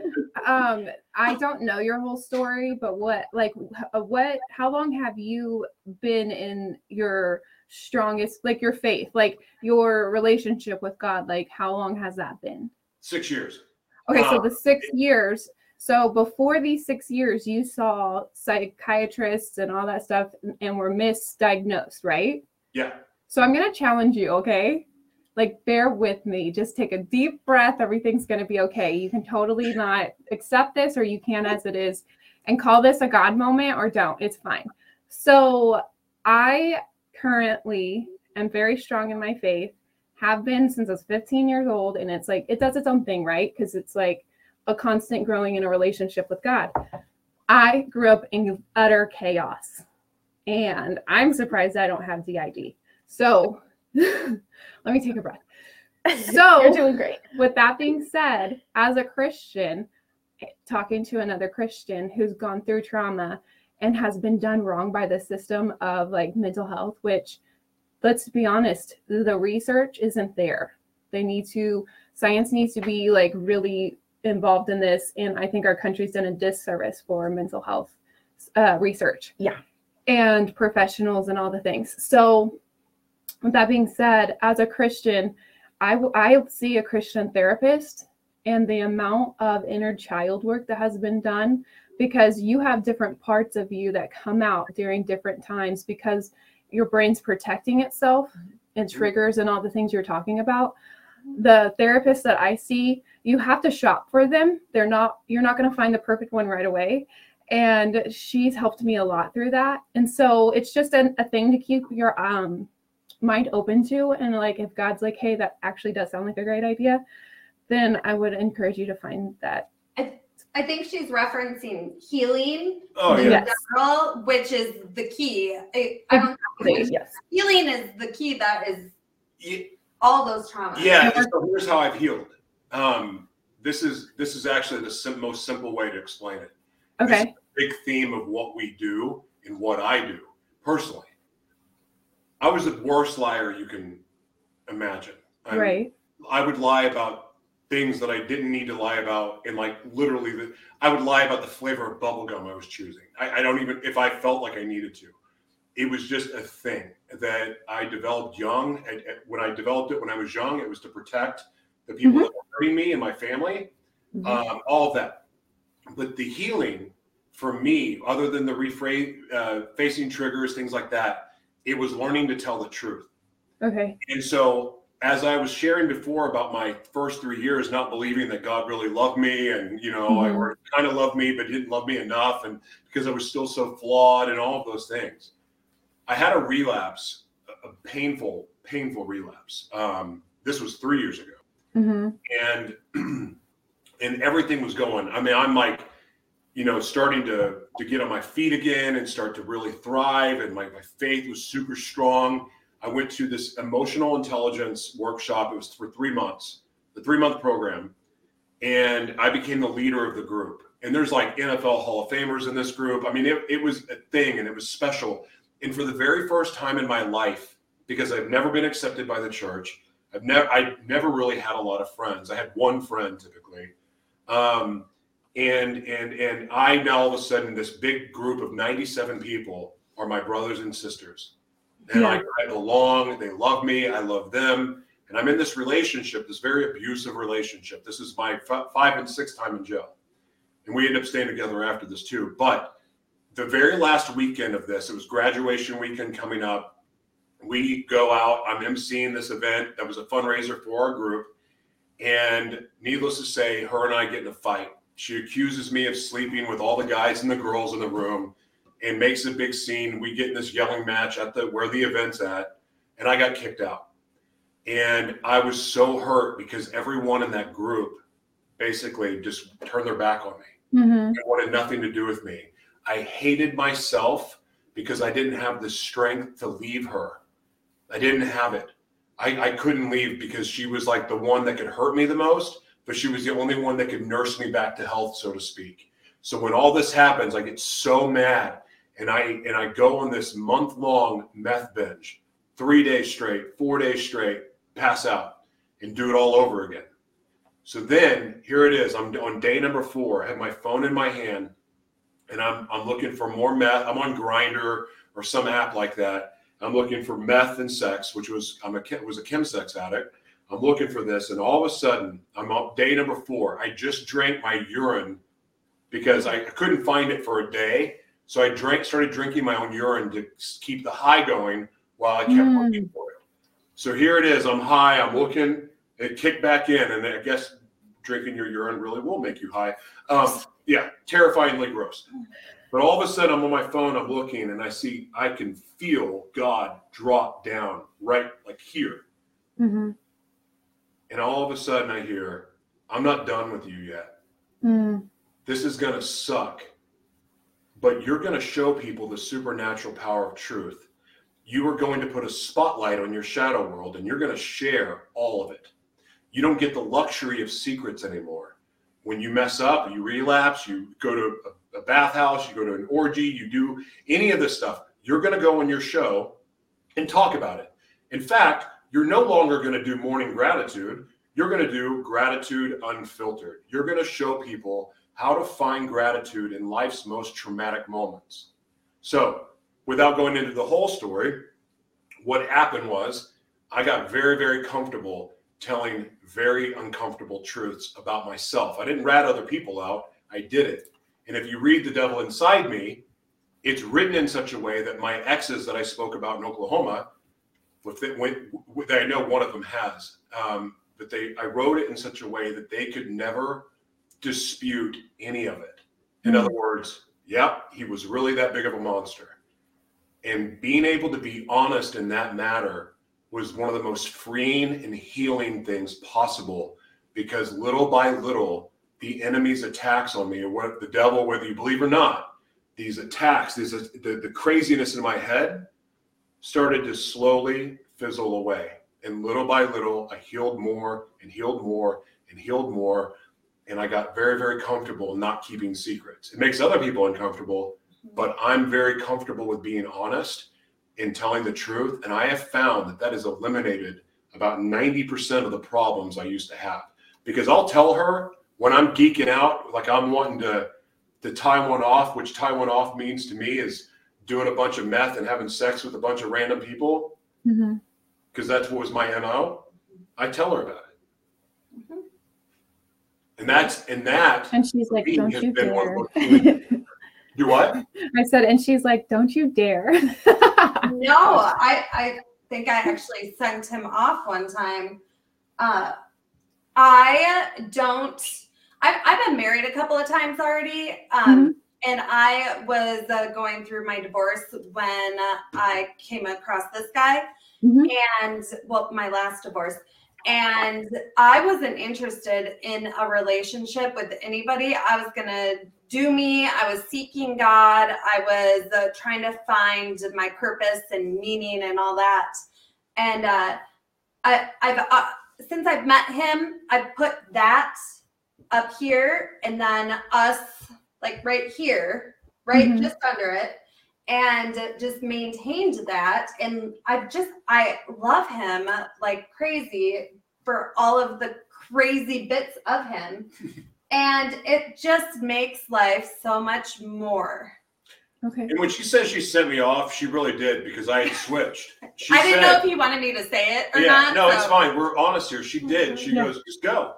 um, I don't know your whole story, but what, like, what, how long have you been in your strongest, like, your faith, like, your relationship with God? Like, how long has that been? Six years. Okay, so the six years. So before these six years, you saw psychiatrists and all that stuff and- and were misdiagnosed, right? Yeah. So I'm going to challenge you, okay? Like, bear with me. Just take a deep breath. Everything's going to be okay. You can totally not accept this, or you can as it is, and call this a God moment, or don't. It's fine. So, I currently am very strong in my faith, have been since I was 15 years old. And it's like, it does its own thing, right? Because it's like a constant growing in a relationship with God. I grew up in utter chaos, and I'm surprised I don't have DID. So, let me take a breath. So, You're doing great. with that being said, as a Christian, talking to another Christian who's gone through trauma and has been done wrong by the system of like mental health, which let's be honest, the research isn't there. They need to, science needs to be like really involved in this. And I think our country's done a disservice for mental health uh, research. Yeah. And professionals and all the things. So, with that being said, as a Christian, I, I see a Christian therapist and the amount of inner child work that has been done because you have different parts of you that come out during different times because your brain's protecting itself mm-hmm. and mm-hmm. triggers and all the things you're talking about. Mm-hmm. The therapists that I see, you have to shop for them. They're not, you're not going to find the perfect one right away. And she's helped me a lot through that. And so it's just an, a thing to keep your um, mind open to. And like, if God's like, hey, that actually does sound like a great idea, then I would encourage you to find that. I think she's referencing healing Oh in. Yes. general, which is the key. I, I don't think Yes. healing is the key that is Ye- all those traumas. Yeah. So here's how I've healed. Um, this is this is actually the sim- most simple way to explain it. Okay. big theme of what we do and what I do personally. I was the worst liar you can imagine. I'm- Right. I would lie about things that I didn't need to lie about, and like literally, the, I would lie about the flavor of bubble gum I was choosing. I, I don't even if I felt like I needed to. It was just a thing that I developed young. When I developed it when I was young, it was to protect the people that were hurting me and my family, Mhm. um, all of that. But the healing for me, other than the rephrase, uh, facing triggers, things like that, it was learning to tell the truth. Okay. And so, as I was sharing before about my first three years, not believing that God really loved me, and you know, I Mhm. or kind of loved me, but didn't love me enough, and because I was still so flawed, and all of those things, I had a relapse, a painful, painful relapse. Um, this was three years ago hmm and and everything was going. I mean, I'm like, you know, starting to to get on my feet again and start to really thrive, and my, my faith was super strong. I went to this emotional intelligence workshop. It was for three months, the three month program, and I became the leader of the group. And there's like NFL Hall of Famers in this group. I mean, it, it was a thing and it was special. And for the very first time in my life, because I've never been accepted by the church, I've never I never really had a lot of friends. I had one friend typically. Um, and and and I now all of a sudden this big group of 97 people are my brothers and sisters. And I, I belong, they love me, I love them. And I'm in this relationship, this very abusive relationship. This is my f- five and sixth time in jail. And we end up staying together after this too. But the very last weekend of this, it was graduation weekend coming up we go out. I'm emceeing this event that was a fundraiser for our group. And needless to say, her and I get in a fight. She accuses me of sleeping with all the guys and the girls in the room and makes a big scene. We get in this yelling match at the where the event's at, and I got kicked out. And I was so hurt because everyone in that group basically just turned their back on me Mhm. and wanted nothing to do with me. I hated myself because I didn't have the strength to leave her. I didn't have it. I, I couldn't leave because she was like the one that could hurt me the most, but she was the only one that could nurse me back to health, so to speak. So when all this happens, I get so mad and I and I go on this month long meth binge, three days straight, four days straight, pass out and do it all over again. So then here it is. I'm on day number four. I have my phone in my hand and I'm I'm looking for more meth. I'm on Grindr or some app like that. I'm looking for meth and sex, which was I'm a was a chemsex addict. I'm looking for this, and all of a sudden I'm on day number four. I just drank my urine because I couldn't find it for a day, so I drank started drinking my own urine to keep the high going while I kept Mm. looking for it. So here it is. I'm high. I'm looking. It kicked back in, and I guess drinking your urine really will make you high. Um, yeah, terrifyingly gross. But all of a sudden, I'm on my phone, I'm looking, and I see, I can feel God drop down right like here. Mhm. And all of a sudden, I hear, I'm not done with you yet. Mm. This is going to suck, but you're going to show people the supernatural power of truth. You are going to put a spotlight on your shadow world, and you're going to share all of it. You don't get the luxury of secrets anymore. When you mess up, you relapse, you go to a, bathhouse, you go to an orgy, you do any of this stuff, you're going to go on your show and talk about it. In fact, you're no longer going to do morning gratitude. You're going to do gratitude unfiltered. You're going to show people how to find gratitude in life's most traumatic moments. So, without going into the whole story, what happened was I got very, very comfortable telling very uncomfortable truths about myself. I didn't rat other people out, I did it. And if you read The Devil Inside Me, it's written in such a way that my exes that I spoke about in Oklahoma, with, I know one of them has, um, but they I wrote it in such a way that they could never dispute any of it. In Hmm. other words, yep, he was really that big of a monster. And being able to be honest in that matter was one of the most freeing and healing things possible because little by little, the enemy's attacks on me, or what the devil, whether you believe or not, these attacks, these the, the craziness in my head started to slowly fizzle away. And little by little, I healed more and healed more and healed more. And I got very, very comfortable not keeping secrets. It makes other people uncomfortable, but I'm very comfortable with being honest and telling the truth. And I have found that that has eliminated about 90% of the problems I used to have. Because I'll tell her when I'm geeking out, like I'm wanting to, to tie one off, which tie one off means to me is doing a bunch of meth and having sex with a bunch of random people, because that's what was my MO. I tell her. Mhm. And that's, and that, And she's like, "Don't you dare!" of those do what? I said, and she's like, "Don't you dare!" No, I I think I actually sent him off one time. Uh, I don't. I've I've been married a couple of times already. Um, and I was uh, going through my divorce when uh, I came across this guy, Mhm. and well, my last divorce. And I wasn't interested in a relationship with anybody. I was gonna do me. I was seeking God. I was uh, trying to find my purpose and meaning and all that. And uh, I, I've uh, since I've met him, I've put that up here, and then us like right here, right Mhm. just under it, and just maintained that. And I just I love him like crazy for all of the crazy bits of him. And it just makes life so much more. okay. And when she says she sent me off, she really did because I had switched. She I didn't said, know if he wanted me to say it or yeah, not. no, so- it's fine. We're honest here. She did. Mm-hmm. She Yeah. goes, just go.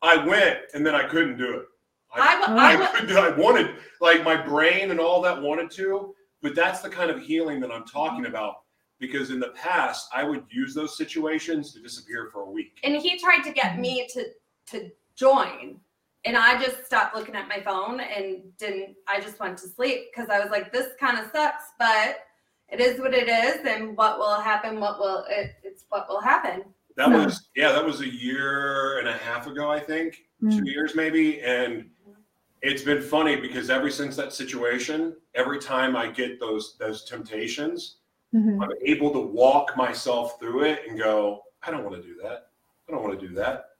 I went, and then I couldn't do it. I, wa- oh. I, I, could I wanted, like my brain and all that wanted to, but that's the kind of healing that I'm talking about. Because in the past, I would use those situations to disappear for a week. and he tried to get me to to join and I just stopped looking at my phone and didn't. I just went to sleep because I was like, this kind of sucks, but it is what it is, and what will happen, what will it, it's what will happen. That Yeah. was yeah, that was a year and a half ago, I think, Mm. two years maybe, and it's been funny because ever since that situation, every time I get those those temptations, Mhm. I'm able to walk myself through it and go, I don't want to do that. I don't want to do that.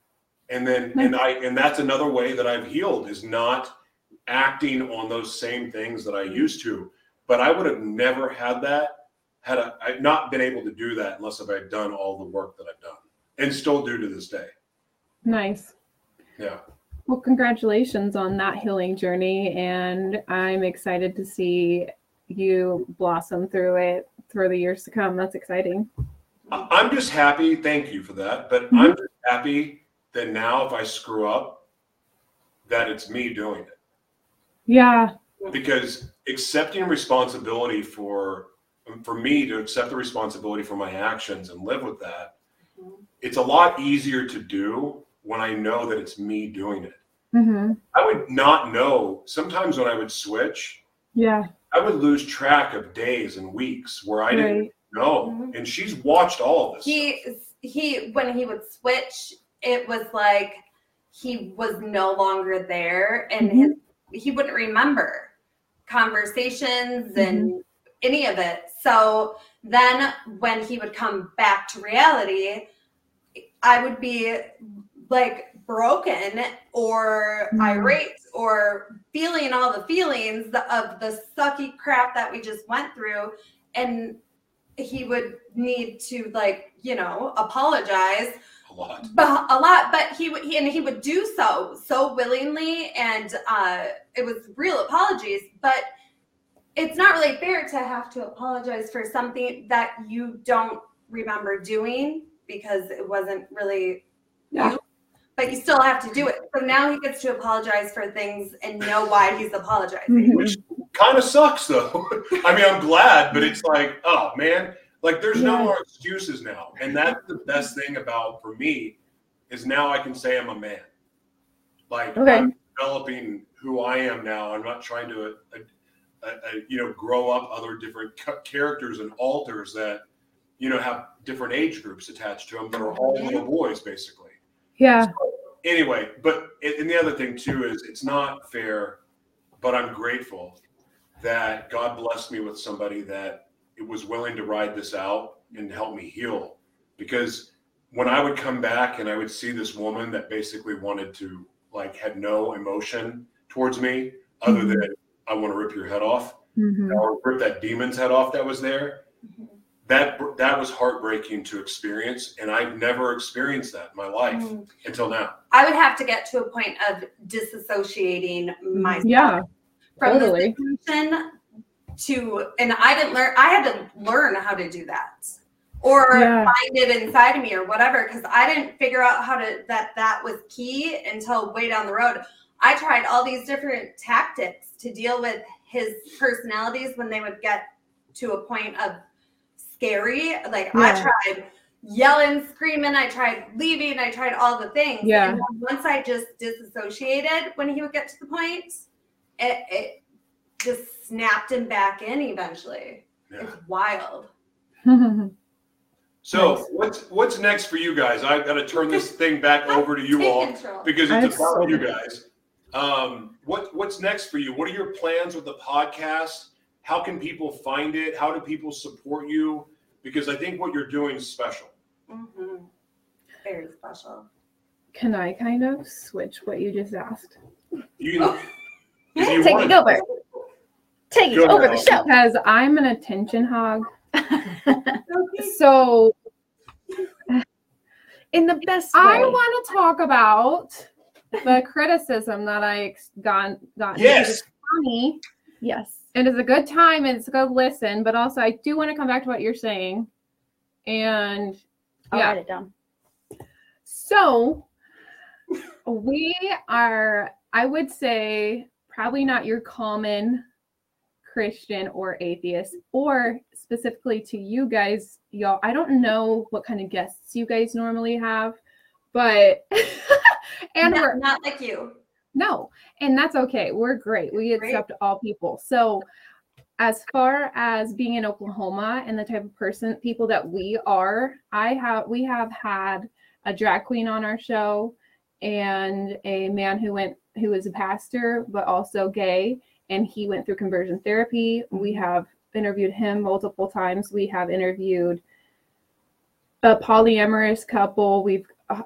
And then and I and that's another way that I've healed is not acting on those same things that I used to. But I would have never had that had I I'd not been able to do that unless if I'd done all the work that I've done and still do to this day. Nice. Yeah. Well, congratulations on that healing journey. And I'm excited to see you blossom through it through the years to come. That's exciting. I'm just happy. Thank you for that. But Mhm. I'm just happy that now if I screw up, that it's me doing it. Yeah. because accepting responsibility for for me to accept the responsibility for my actions and live with that it's a lot easier to do when i know that it's me doing it hmm i would not know sometimes when i would switch Yeah. i would lose track of days and weeks where i didn't Right. know Mhm. and she's watched all of this He he when he would switch, it was like he was no longer there, and Mhm. his he wouldn't remember conversations and any of it. So then when he would come back to reality, I would be like broken or Mhm. irate or feeling all the feelings of the sucky crap that we just went through and he would need to like you know apologize a lot but a lot but he would he, and he would do so so willingly and uh it was real apologies but it's not really fair to have to apologize for something that you don't remember doing because it wasn't really Yeah. you but you still have to do it. So now he gets to apologize for things and know why he's apologizing. Mhm. which kind of sucks though. I mean i'm glad but it's like oh man. Like there's no more excuses now. And that's the best thing about for me is now i can say i'm a man. Like Okay. i'm developing who i am now. I'm not trying to uh, uh, uh, you know grow up other different ca- characters and alters that you know have different age groups attached to them that are all little boys basically Yeah. anyway, but and the other thing too is it's not fair, but I'm grateful that God blessed me with somebody that it was willing to ride this out and help me heal. Because when I would come back and I would see this woman that basically wanted to like had no emotion towards me other Mhm. than I want to rip your head off hmm or rip that demon's head off that was there that that was heartbreaking to experience and i've never experienced that in my life Mm. until now I would have to get to a point of disassociating myself Yeah. from totally. the situation to, and I didn't learn. I had to learn how to do that, or Yeah. find it inside of me, or whatever, because I didn't figure out how to that that was key until way down the road. I tried all these different tactics to deal with his personalities when they would get to a point of scary. Like I tried yelling, screaming. I tried leaving. I tried all the things. Yeah. And once I just disassociated, when he would get to the point, it, it just snapped him back in eventually. yeah. It's wild. So Nice. what's what's next for you guys? I've got to turn this thing back over to you Take all control. because I it's have about so you guys. Um, what what's next for you? What are your plans with the podcast? How can people find it? How do people support you? Because I think what you're doing is special. Mm-hmm. Very special. Can I kind of switch what you just asked? You, if you Take it over. Take it over ahead, the show. Because I'm an attention hog. So In the best way. I want to talk about the criticism that I got got. Yes. Funny. yes. It is a good time and it's a good listen, but also I do want to come back to what you're saying. And I'll Yeah. write it down. so we are, I would say, probably not your common Christian or atheist, or specifically to you guys, y'all. I don't know what kind of guests you guys normally have, but and not, we're not like you. No, and that's okay. We're great. We Great. accept all people. So, as far as being in Oklahoma and the type of person people that we are, I have we have had a drag queen on our show and a man who went who was a pastor but also gay and he went through conversion therapy. We have interviewed him multiple times. We have interviewed a polyamorous couple. We've uh,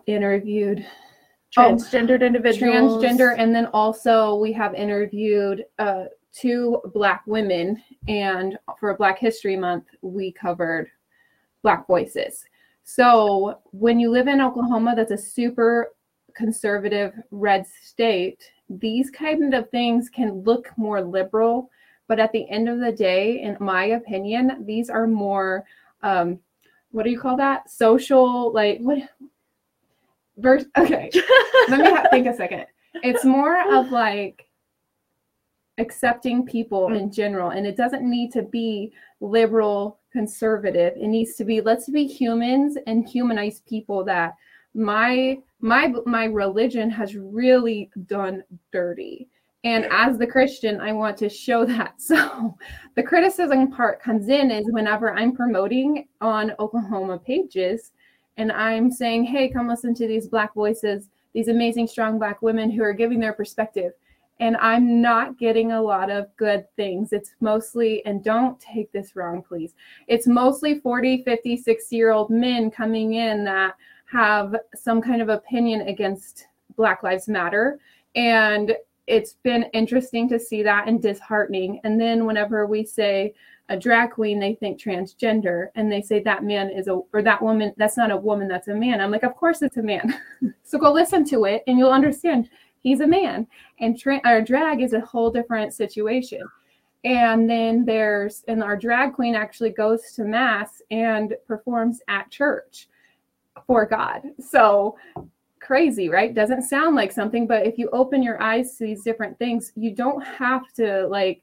Oh, Transgendered individuals. transgender and then also we have interviewed uh, two black women and for black history month we covered black voices so when you live in oklahoma that's a super conservative red state these kind of things can look more liberal but at the end of the day in my opinion these are more um, what do you call that social like what verse okay let me ha- think a second. It's more of like accepting people mm. in general, and it doesn't need to be liberal, conservative. It needs to be let's be humans and humanize people that my my my religion has really done dirty. And Yeah. as the Christian, I want to show that. So the criticism part comes in is whenever I'm promoting on Oklahoma pages and I'm saying, hey, come listen to these black voices these amazing strong black women who are giving their perspective. And i'm not getting a lot of good things. It's mostly and don't take this wrong please. It's mostly 40 50 60 year old men coming in that have some kind of opinion against black lives matter. And it's been interesting to see that and disheartening. And then whenever we say a drag queen they think transgender and they say that man is a or that woman that's not a woman that's a man. I'm like of course it's a man. So go listen to it and you'll understand he's a man. And tra- our drag is a whole different situation. And then there's and our drag queen actually goes to mass and performs at church for god. So crazy right? Doesn't sound like something but if you open your eyes to these different things you don't have to like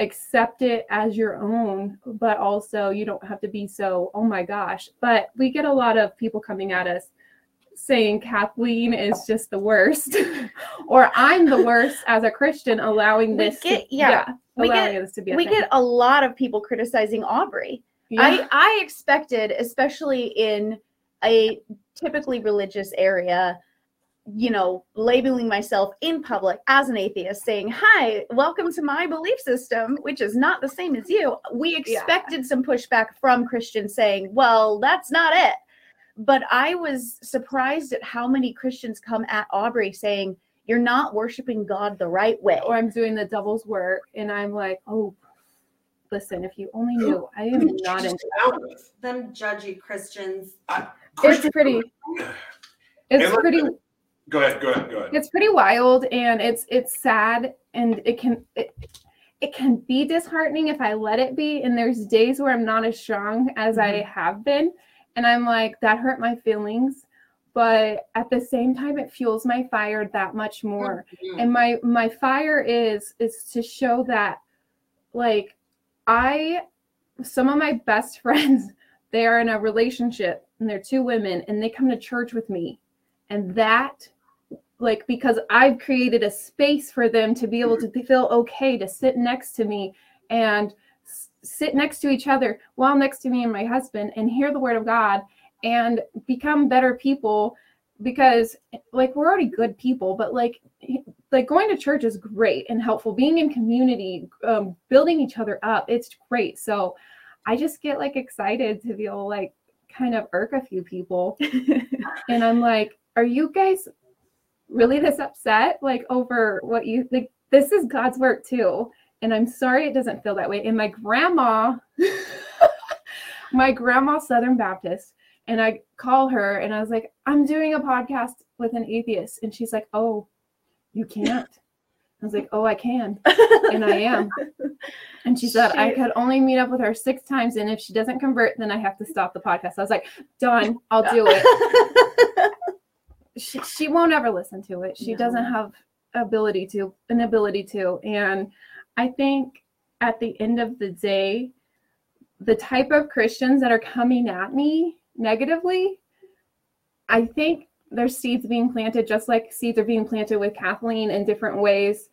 accept it as your own but also you don't have to be so oh my gosh but we get a lot of people coming at us saying Kathleen is just the worst, or I'm the worst as a Christian, allowing We this. get- to, yeah, we allowing get- this to be. A we thing. get a lot of people criticizing Aubrey. Yeah. I I expected, especially in a typically religious area, you know, labeling myself in public as an atheist, saying, "Hi, welcome to my belief system," which is not the same as you. We expected some pushback from Christians saying, "Well, that's not it." But I was surprised at how many Christians come at Aubrey saying, "You're not worshiping God the right way." or I'm doing the devil's work, and I'm like, oh, listen, if you only knew, I am not in into. with? Them judgy Christians. It's pretty. It's pretty. Go ahead. Go ahead. Go ahead. it's pretty wild and it's it's sad and it can it, it can be disheartening if i let it be and there's days where i'm not as strong as i have been and i'm like that hurt my feelings but at the same time it fuels my fire that much more Mhm. and my my fire is is to show that like i some of my best friends they are in a relationship and they're two women and they come to church with me and that like because i've created a space for them to be able to feel okay to sit next to me and s- sit next to each other while next to me and my husband and hear the word of god and become better people because like we're already good people but like like going to church is great and helpful. Being in community um, building each other up it's great. So i just get like excited to be able to like kind of irk a few people. And i'm like are you guys really this upset like over what you like this is god's work too. And i'm sorry it doesn't feel that way. And my grandma my grandma southern baptist and i call her and i was like i'm doing a podcast with an atheist. And she's like oh you can't? I was like oh i can. And i am. And she said i could only meet up with her six times and if she doesn't convert then i have to stop the podcast. I was like done. I'll do it she, she won't ever listen to it she doesn't have ability to an ability to and i think at the end of the day the type of christians that are coming at me negatively i think there's seeds being planted just like seeds are being planted with Kathleen in different ways.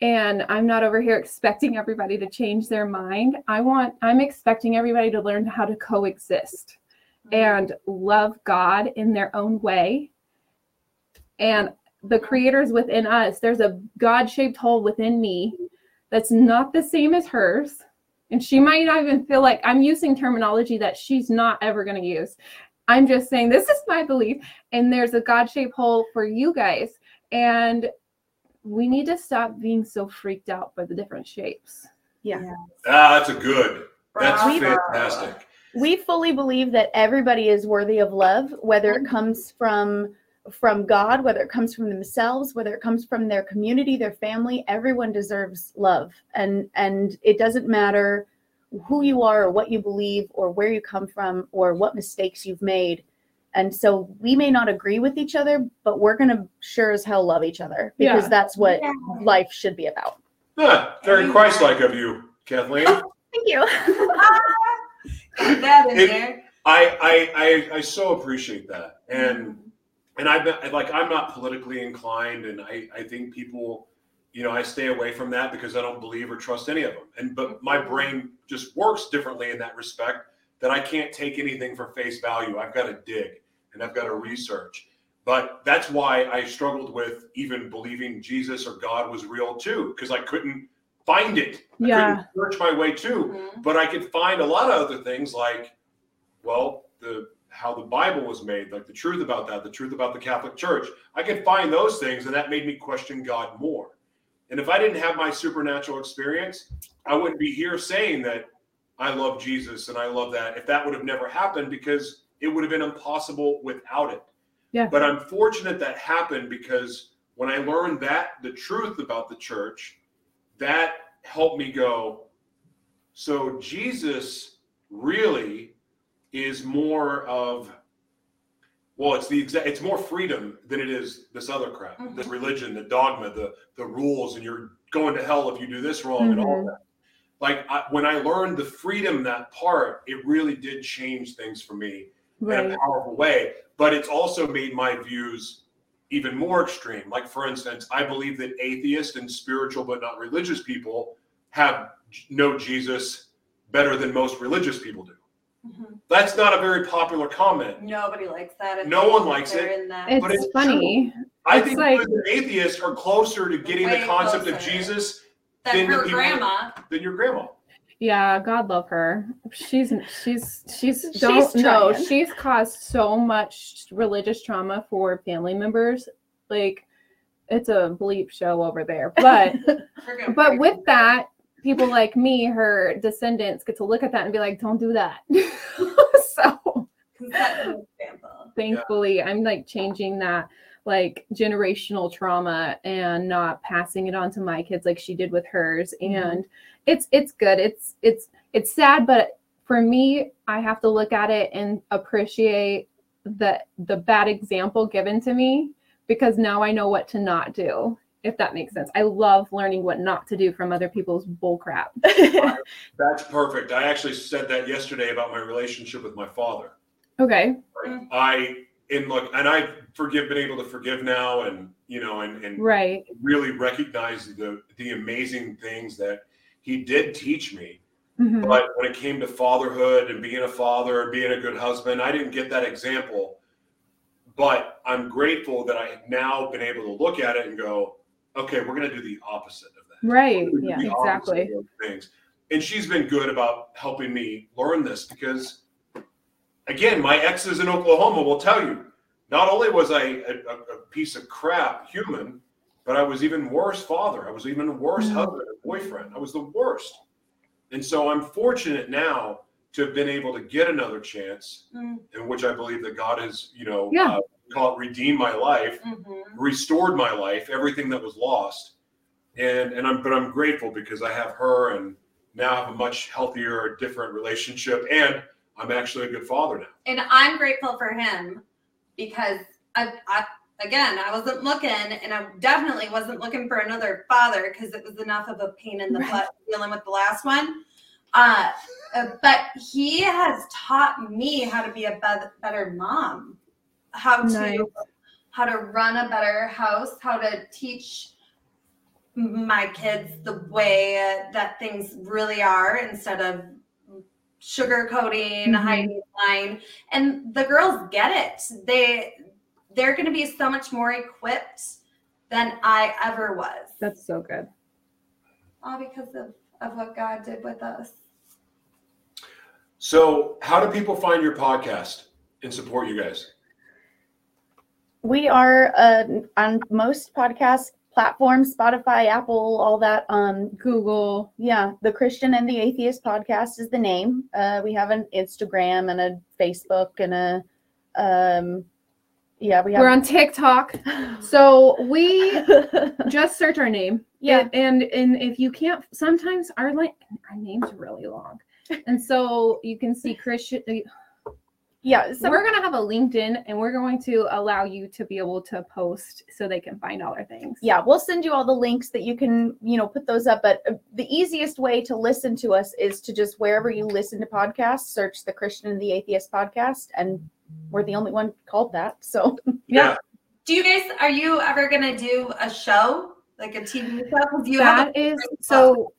And I'm not over here expecting everybody to change their mind. I want, I'm expecting everybody to learn how to coexist mm-hmm. and love God in their own way. And the creators within us, there's a God shaped hole within me that's not the same as hers. And she might not even feel like I'm using terminology that she's not ever going to use. I'm just saying this is my belief. And there's a God shaped hole for you guys. And we need to stop being so freaked out by the different shapes. Yeah. Ah, that's a good. That's Bravo. fantastic. we fully believe that everybody is worthy of love whether it comes from from god whether it comes from themselves whether it comes from their community their family everyone deserves love and and it doesn't matter who you are or what you believe or where you come from or what mistakes you've made and so we may not agree with each other but we're going to sure as hell love each other because Yeah. that's what Yeah. life should be about Ah, very Christ-like of you, Kathleen. thank you Got that in It- there. I, I I I so appreciate that, and and I've been like I'm not politically inclined, and I I think people, you know, I stay away from that because I don't believe or trust any of them, and but my brain just works differently in that respect that I can't take anything for face value. I've got to dig and I've got to research. But that's why I struggled with even believing Jesus or God was real too, because I couldn't find it. I Yeah. couldn't search my way to Mhm. but I could find a lot of other things like, well, the how the Bible was made, like the truth about that, the truth about the Catholic Church. I could find those things, and that made me question God more. And if I didn't have my supernatural experience, I wouldn't be here saying that I love Jesus and I love that. If that would have never happened, because it would have been impossible without it. Yeah. But I'm fortunate that happened because when I learned that the truth about the church, that helped me go, so Jesus really is more of well, it's the exact it's more freedom than it is this other crap. Mhm. The religion, the dogma, the the rules, and you're going to hell if you do this wrong and all Mhm. that. Like I, when I learned the freedom that part, it really did change things for me in a powerful way. But it's also made my views even more extreme. Like, for instance, I believe that atheist and spiritual but not religious people have know Jesus better than most religious people do. Mhm. That's not a very popular comment. Nobody likes that. No one likes it. In that. It's, But it's funny. I It's think like- you as are closer to getting the concept of. Jesus Than than her people- grandma. than your grandma. Yeah, God love her. She's she's she's She's don't know. She's caused so much religious trauma for family members. Like it's a bleep show over there. But but with that, people like me, her descendants, get to look at that and be like, "Don't do that." so down. Set an example. thankfully, I'm like changing that like generational trauma and not passing it on to my kids like she did with hers. Mm-hmm. And it's it's good. It's it's it's sad, but for me, I have to look at it and appreciate the the bad example given to me because now I know what to not do. If that makes sense. I love learning what not to do from other people's bull crap. That's perfect. I actually said that yesterday about my relationship with my father. Okay. I in look, and I forgive, been able to forgive now, and you know, and and Right. really recognize the the amazing things that he did teach me. Mhm. But when it came to fatherhood and being a father and being a good husband, I didn't get that example. But I'm grateful that I have now been able to look at it and go, okay, we're going to do the opposite of that. Right. We're gonna do Yeah, exactly. Things. And she's been good about helping me learn this because, again, my exes in Oklahoma will tell you, not only was I a, a, a piece of crap human, but I was even worse father. I was even worse Mm. husband and boyfriend. I was the worst. And so I'm fortunate now to have been able to get another chance Mm. in which I believe that God has, you know, Yeah. uh, call it redeemed my life, Mhm. restored my life, everything that was lost. And and I'm but I'm grateful because I have her and now have a much healthier, different relationship. And I'm actually a good father now. And I'm grateful for him because I, I again I wasn't looking and I definitely wasn't looking for another father because it was enough of a pain in the Right. butt dealing with the last one. Uh, uh, but he has taught me how to be a better, better mom, how to Nice. how to run a better house, how to teach my kids the way that things really are instead of sugarcoating, Mhm. hiding behind. And the girls get it. They they're going to be so much more equipped than I ever was. That's so good. all because of of what God did with us. So, how do people find your podcast and support you guys? We are uh, on most podcast platforms, Spotify, Apple, all that. Um, Google. yeah, the Christian and the Atheist podcast is the name. Uh, we have an Instagram and a Facebook and a um, yeah, we We're on TikTok. So we just search our name. Yeah. And, and and if you can't sometimes our like our name's really long. And so you can see Christian yeah, so we're gonna have a LinkedIn and we're going to allow you to be able to post so they can find all our things. yeah, we'll send you all the links that you can, you know, put those up. But uh, the easiest way to listen to us is to just wherever you listen to podcasts, search the Christian and the Atheist podcast, and we're the only one called that. So Yeah. Do you guys are you ever going to do a show like a TV show? 'Cause you have That is so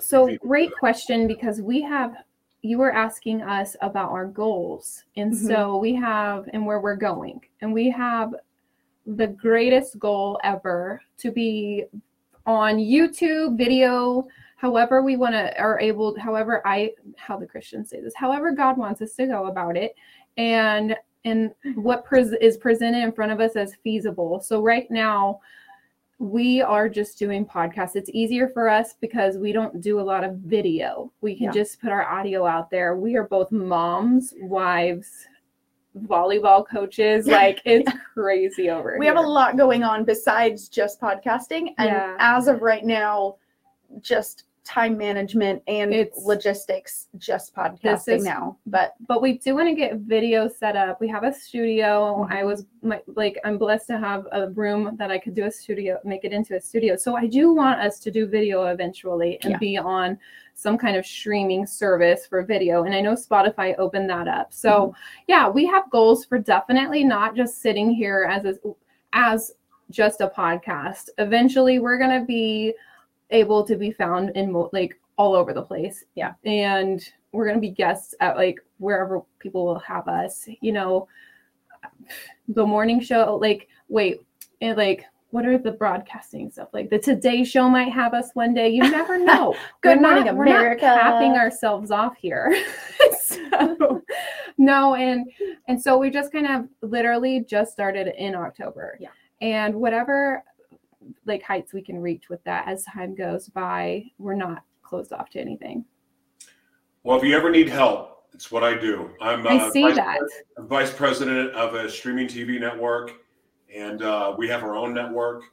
So great question because we have you were asking us about our goals. And Mhm. so we have and where we're going. And we have the greatest goal ever to be on YouTube video however we want to are able however I how the Christians say this however God wants us to go about it. And and what pres- is presented in front of us as feasible. So right now we are just doing podcasts. It's easier for us because we don't do a lot of video. We can Yeah. just put our audio out there. We are both moms, wives, volleyball coaches. Like it's crazy over we here. We have a lot going on besides just podcasting and Yeah. as of right now just time management and It's- logistics just podcasting is- now but but we do want to get video set up. We have a studio. Mm-hmm. I was my, like, I'm blessed to have a room that I could do a studio, make it into a studio. So I do want us to do video eventually and Yeah. be on some kind of streaming service for video. And I know Spotify opened that up. So Mm-hmm. yeah, we have goals for definitely not just sitting here as a, as just a podcast. Eventually, we're gonna be able to be found in mo- like all over the place. Yeah. And we're going to be guests at like wherever people will have us, you know, the morning show, like, wait, and like, what are the broadcasting stuff? Like the Today Show might have us one day. You never know. Good We're morning, not, we're not capping ourselves off here. so, no, and and so we just kind of literally just started in October. Yeah. And whatever like heights we can reach with that as time goes by, we're not closed off to anything. Well, if you ever need help, it's what I do. I'm I uh, see vice, that. I'm vice president of a streaming TV network, and uh, we have our own network,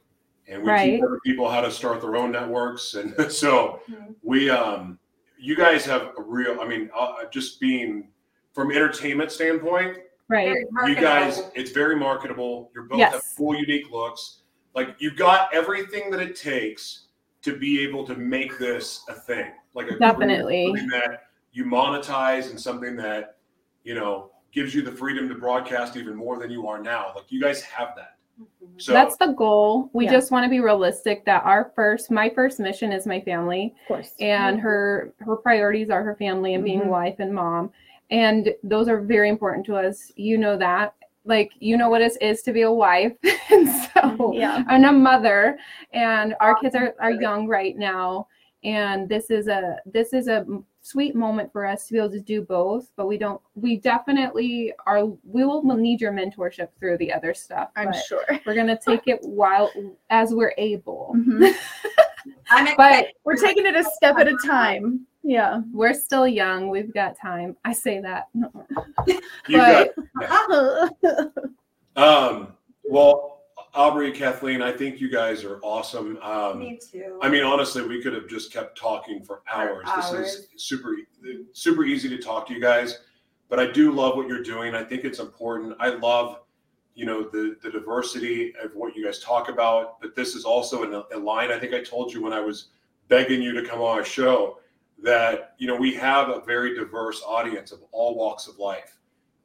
and we Right. teach other people how to start their own networks. And so Mhm. we, um, you guys have a real. I mean, uh, just being from entertainment standpoint, Right. You guys, it's very marketable. You're both have Yes. cool, unique looks. Like you've got everything that it takes to be able to make this a thing. Like a Definitely. something that you monetize and something that you know gives you the freedom to broadcast even more than you are now. Like you guys have that. Mhm. So That's the goal. We Yeah. just want to be realistic that our first my first mission is my family of course and her her priorities are her family and being Mhm. wife and mom. And those are very important to us. You know that. Like you know what it is to be a wife. and so yeah. And a mother and our kids are, are young right now. And this is a this is a sweet moment for us to be able to do both but we don't we definitely are we will need your mentorship through the other stuff i'm sure. we're gonna take it while as we're able. Mhm. I'm but we're taking it a step at a time yeah we're still young we've got time i say that you got um well Aubrey, Kathleen, I think you guys are awesome. Um, Me too. I mean, honestly, we could have just kept talking for hours. This is super, super easy to talk to you guys, but I do love what you're doing. I think it's important. I love, you know, the the diversity of what you guys talk about. But this is also in a, a line. I think I told you when I was begging you to come on our show that you know we have a very diverse audience of all walks of life,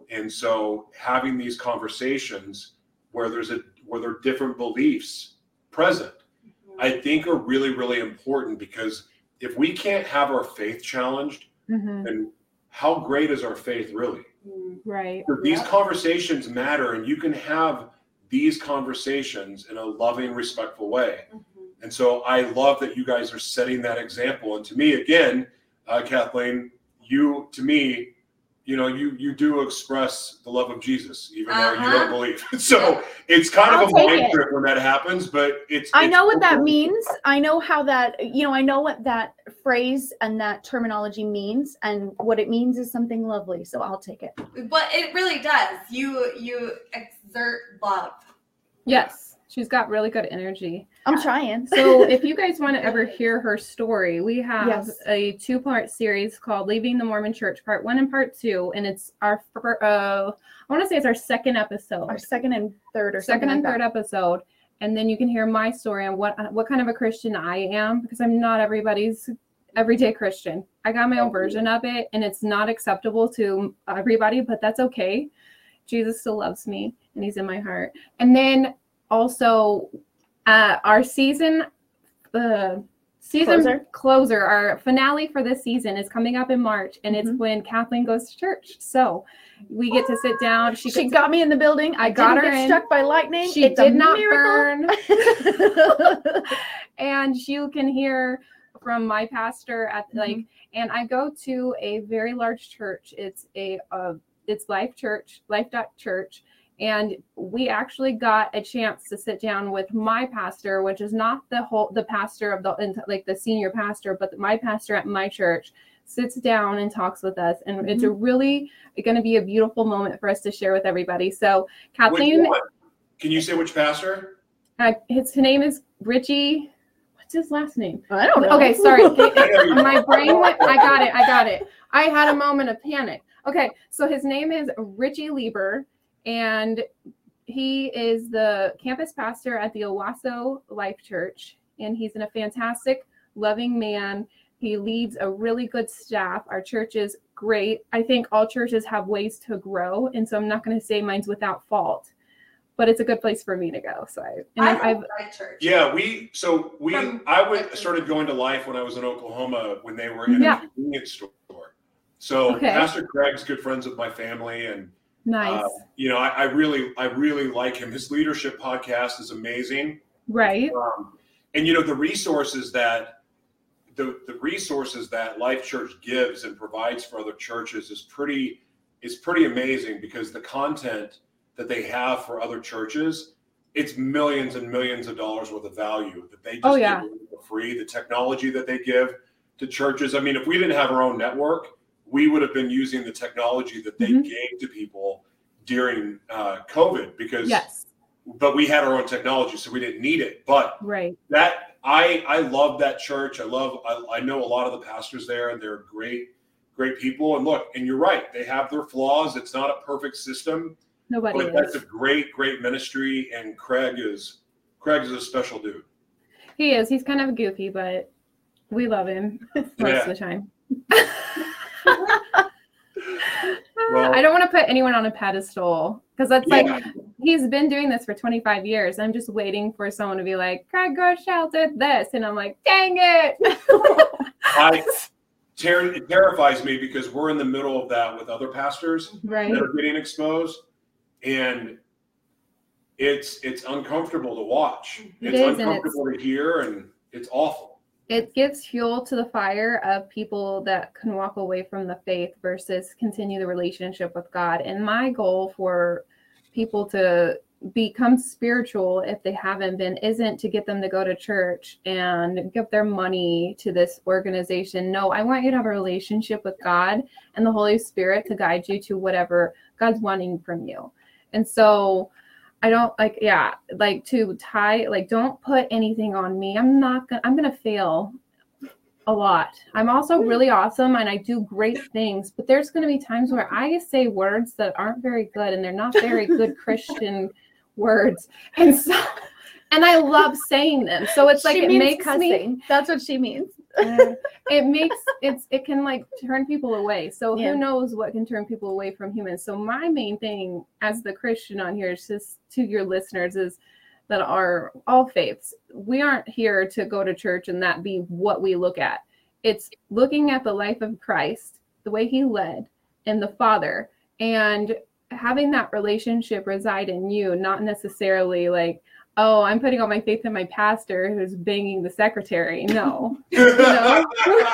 and so having these conversations where there's a where there are different beliefs present, I think are really, really important because if we can't have our faith challenged, Mhm. then how great is our faith really? Mm. Right. These Yeah. conversations matter, and you can have these conversations in a loving, respectful way. Mhm. And so I love that you guys are setting that example. And to me, again, uh, Kathleen, you to me, you know, you you do express the love of Jesus, even though you Uh-huh. don't believe. So it's kind I'll of a mind trip when that happens, but it's. I it's know what that means. I know how that, you know, I know what that phrase and that terminology means, and what it means is something lovely. So I'll take it. But it really does. You you exert love. Yes, she's got really good energy. I'm trying. So if you guys want to ever hear her story, we have Yes. a two-part series called "Leaving the Mormon Church," Part One and Part Two, and it's our fir- uh, I want to say it's our second episode, Our second and third or second and something third that. episode, and then you can hear my story on what what kind of a Christian I am because I'm not everybody's everyday Christian. I got my own version of it, and it's not acceptable to everybody, but that's okay. Jesus still loves me, and He's in my heart. And then also, uh, our season, the season Closer? closer. our finale for this season is coming up in March, and it's Mhm. when Kathleen goes to church. So we get to sit down. She, She got me in the building. I, got her in. struck by lightning. She it's did not miracle. burn. and you can hear from my pastor at Mm-hmm. like and i go to a very large church it's a uh, it's life church life dot church and we actually got a chance to sit down with my pastor which is not the whole the pastor of the like the senior pastor but my pastor at my church sits down and talks with us and it's a Mm-hmm. really going to be a beautiful moment for us to share with everybody so kathleen? Can you say which pastor? uh, his name is Richie. What's his last name? I don't know. Okay, sorry. I know you- My brain went. I got it. I got it. I had a moment of panic. Okay, so his name is Richie Lieber, and he is the campus pastor at the Owasso Life Church, and he's a fantastic, loving man. He leads a really good staff. Our church is great. I think all churches have ways to grow, and so I'm not going to say mine's without fault, but it's a good place for me to go. So I, and I I, I've Life church. Yeah, we so we From- I would started going to life when I was in Oklahoma when they were in Yeah. a convenience store. So Okay. Pastor Craig's good friends with my family, and nice, uh, you know I, I really I really like him. His leadership podcast is amazing, right? um, and you know the resources that the the resources that Life Church gives and provides for other churches is pretty is pretty amazing because the content that they have for other churches it's millions and millions of dollars worth of value that they just Oh, yeah. give for free the technology that they give to churches i mean if we didn't have our own network we would have been using the technology that they Mhm. gave to people during uh, covid because Yes, but we had our own technology so we didn't need it but right. that I I love that church. I love I, I know a lot of the pastors there and they're great great people. And look, and you're right, they have their flaws. It's not a perfect system, Nobody but that's a great great ministry. And Craig is Craig is a special dude. He is. He's kind of goofy, but we love him most Yeah. of the time. Well- I don't want to put anyone on a pedestal because that's like he's been doing this for 25 years. I'm just waiting for someone to be like, Craig Groeschel did this. And I'm like, dang it. I ter- it terrifies me because we're in the middle of that with other pastors right. that are getting exposed, and it's it's uncomfortable to watch. It it's is, uncomfortable to hear, and it's awful. It gives fuel to the fire of people that can walk away from the faith versus continue the relationship with God. And my goal for people to become spiritual if they haven't been isn't to get them to go to church and give their money to this organization. No, I want you to have a relationship with God and the Holy Spirit to guide you to whatever God's wanting from you. And so I don't like, yeah, like to tie, like, don't put anything on me. I'm not gonna, I'm gonna fail a lot. I'm also mm. really awesome and I do great things, but there's gonna be times where I say words that aren't very good and they're not very good Christian words. And so, and I love saying them. So it's like, she it makes me. That's what she means. Uh, it makes it's it can like turn people away so Yeah. who knows what can turn people away from humans so my main thing as the christian on here is just to your listeners is that are all faiths. We aren't here to go to church and that be what we look at. It's looking at the life of Christ, the way he led, and the Father, and having that relationship reside in you, not necessarily like, oh, I'm putting all my faith in my pastor who's banging the secretary. No. know?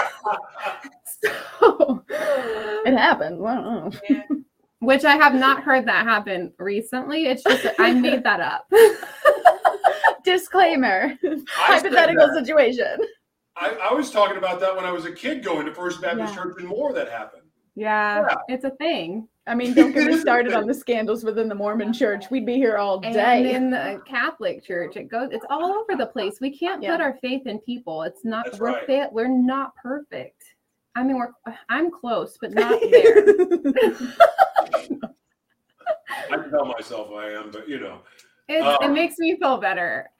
so, It happened. I don't know. which I have not heard that happen recently. It's just I made that up. Disclaimer. I Hypothetical situation. I, I was talking about that when I was a kid going to First Baptist Yeah. Church in Moore that happened. Yeah, Yeah. it's a thing. I mean, don't get me started on the scandals within the Mormon church. We'd be here all And day. in the Catholic Church, it goes. It's all over the place. We can't Yeah. put our faith in people. It's not. That's we're right. fa- we're not perfect. I mean, we're. I'm close, but not there. I can tell myself I am, but you know. It, Oh. it makes me feel better.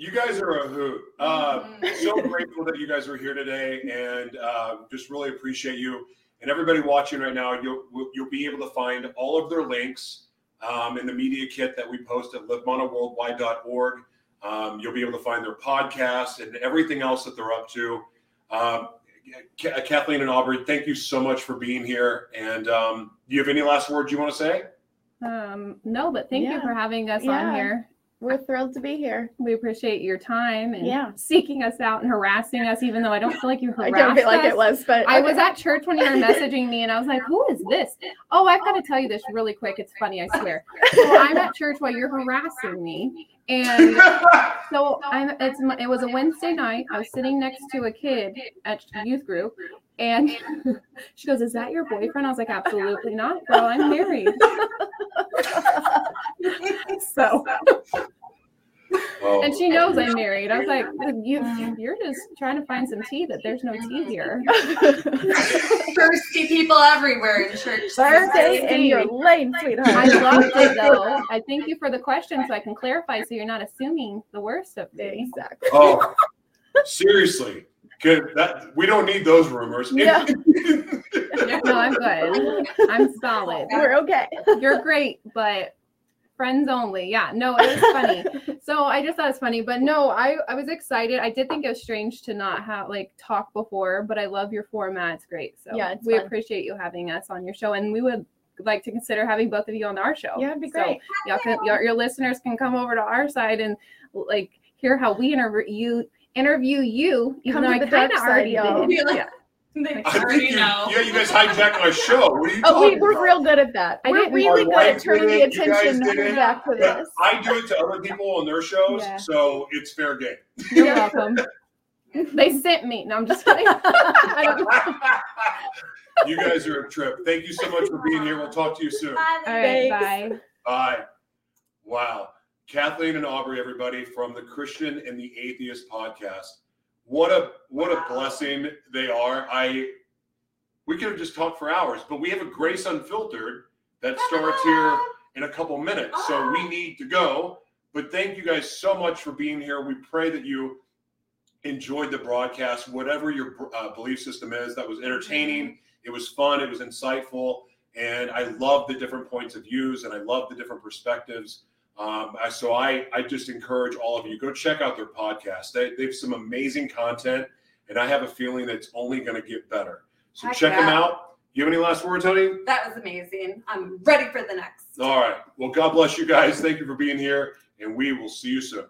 you guys are a hoot. Uh, Mhm. so grateful that you guys were here today, and uh, just really appreciate you. And everybody watching right now, you'll you'll be able to find all of their links um, in the media kit that we post at livemonoworldwide.org. Um, you'll be able to find their podcast and everything else that they're up to. Um, Ka- Kathleen and Aubrey, thank you so much for being here. And um, do you have any last words you want to say? Um, no, but thank you for having us Yeah. on here. We're thrilled to be here. We appreciate your time and Yeah. seeking us out and harassing us, even though I don't feel like you harassed I don't feel like us. it was, but I okay. was at church when you were messaging me, and I was like, "Who is this?" Oh, I've got to tell you this really quick. It's funny, I swear. So I'm at church while you're harassing me, and so I'm. It's it was a Wednesday night. I was sitting next to a kid at youth group, and she goes, "Is that your boyfriend?" I was like, "Absolutely not, girl. I'm married." so, Oh, and she knows I'm married. I was like, "You, um, you're just trying to find some tea that there's no tea here." Thirsty people everywhere in church. Thursday in your lane, sweetheart. I sweetheart. loved it though. I thank you for the question so I can clarify so you're not assuming the worst of me. Exactly. Oh, seriously. Good. That we don't need those rumors. Yeah. No, I'm good. I'm solid. We're okay. You're great, but friends only. Yeah, no, it was funny. So I just thought it's funny, but no, I I was excited. I did think it was strange to not have like talk before, but I love your format. It's great. So Yeah, we fun. appreciate you having us on your show, and we would like to consider having both of you on our show. Yeah, it'd be So great. y'all can, your, your listeners can come over to our side and like hear how we interview you interview you even Come though I kind of already did. Yeah. They I already you, know. yeah, you guys hijacked my show. What are you Oh, talking we, we're about? real good at that. I we're didn't- really My good at turning the did it, you guys attention back to Yeah, this. I do it to other people on their shows, Yeah. so it's fair game. You're welcome. They sent me. No, I'm just kidding. I don't know. you guys are a trip. Thank you so much for being here. We'll talk to you soon. Bye. All right, bye. Bye. Wow. Kathleen and Aubrey, everybody from the Christian and the Atheist podcast. What a what a blessing they are. I we could have just talked for hours, but we have a Grace Unfiltered that starts here in a couple minutes. So we need to go. But thank you guys so much for being here. We pray that you enjoyed the broadcast, whatever your uh, belief system is. That was entertaining. It was fun. It was insightful. And I love the different points of views and I love the different perspectives. Um, so I, I just encourage all of you go check out their podcast. They, they have some amazing content, and I have a feeling that it's only going to get better. So Heck check them out. You have any last words, honey? That was amazing. I'm ready for the next. All right. Well, God bless you guys. Thank you for being here, and we will see you soon.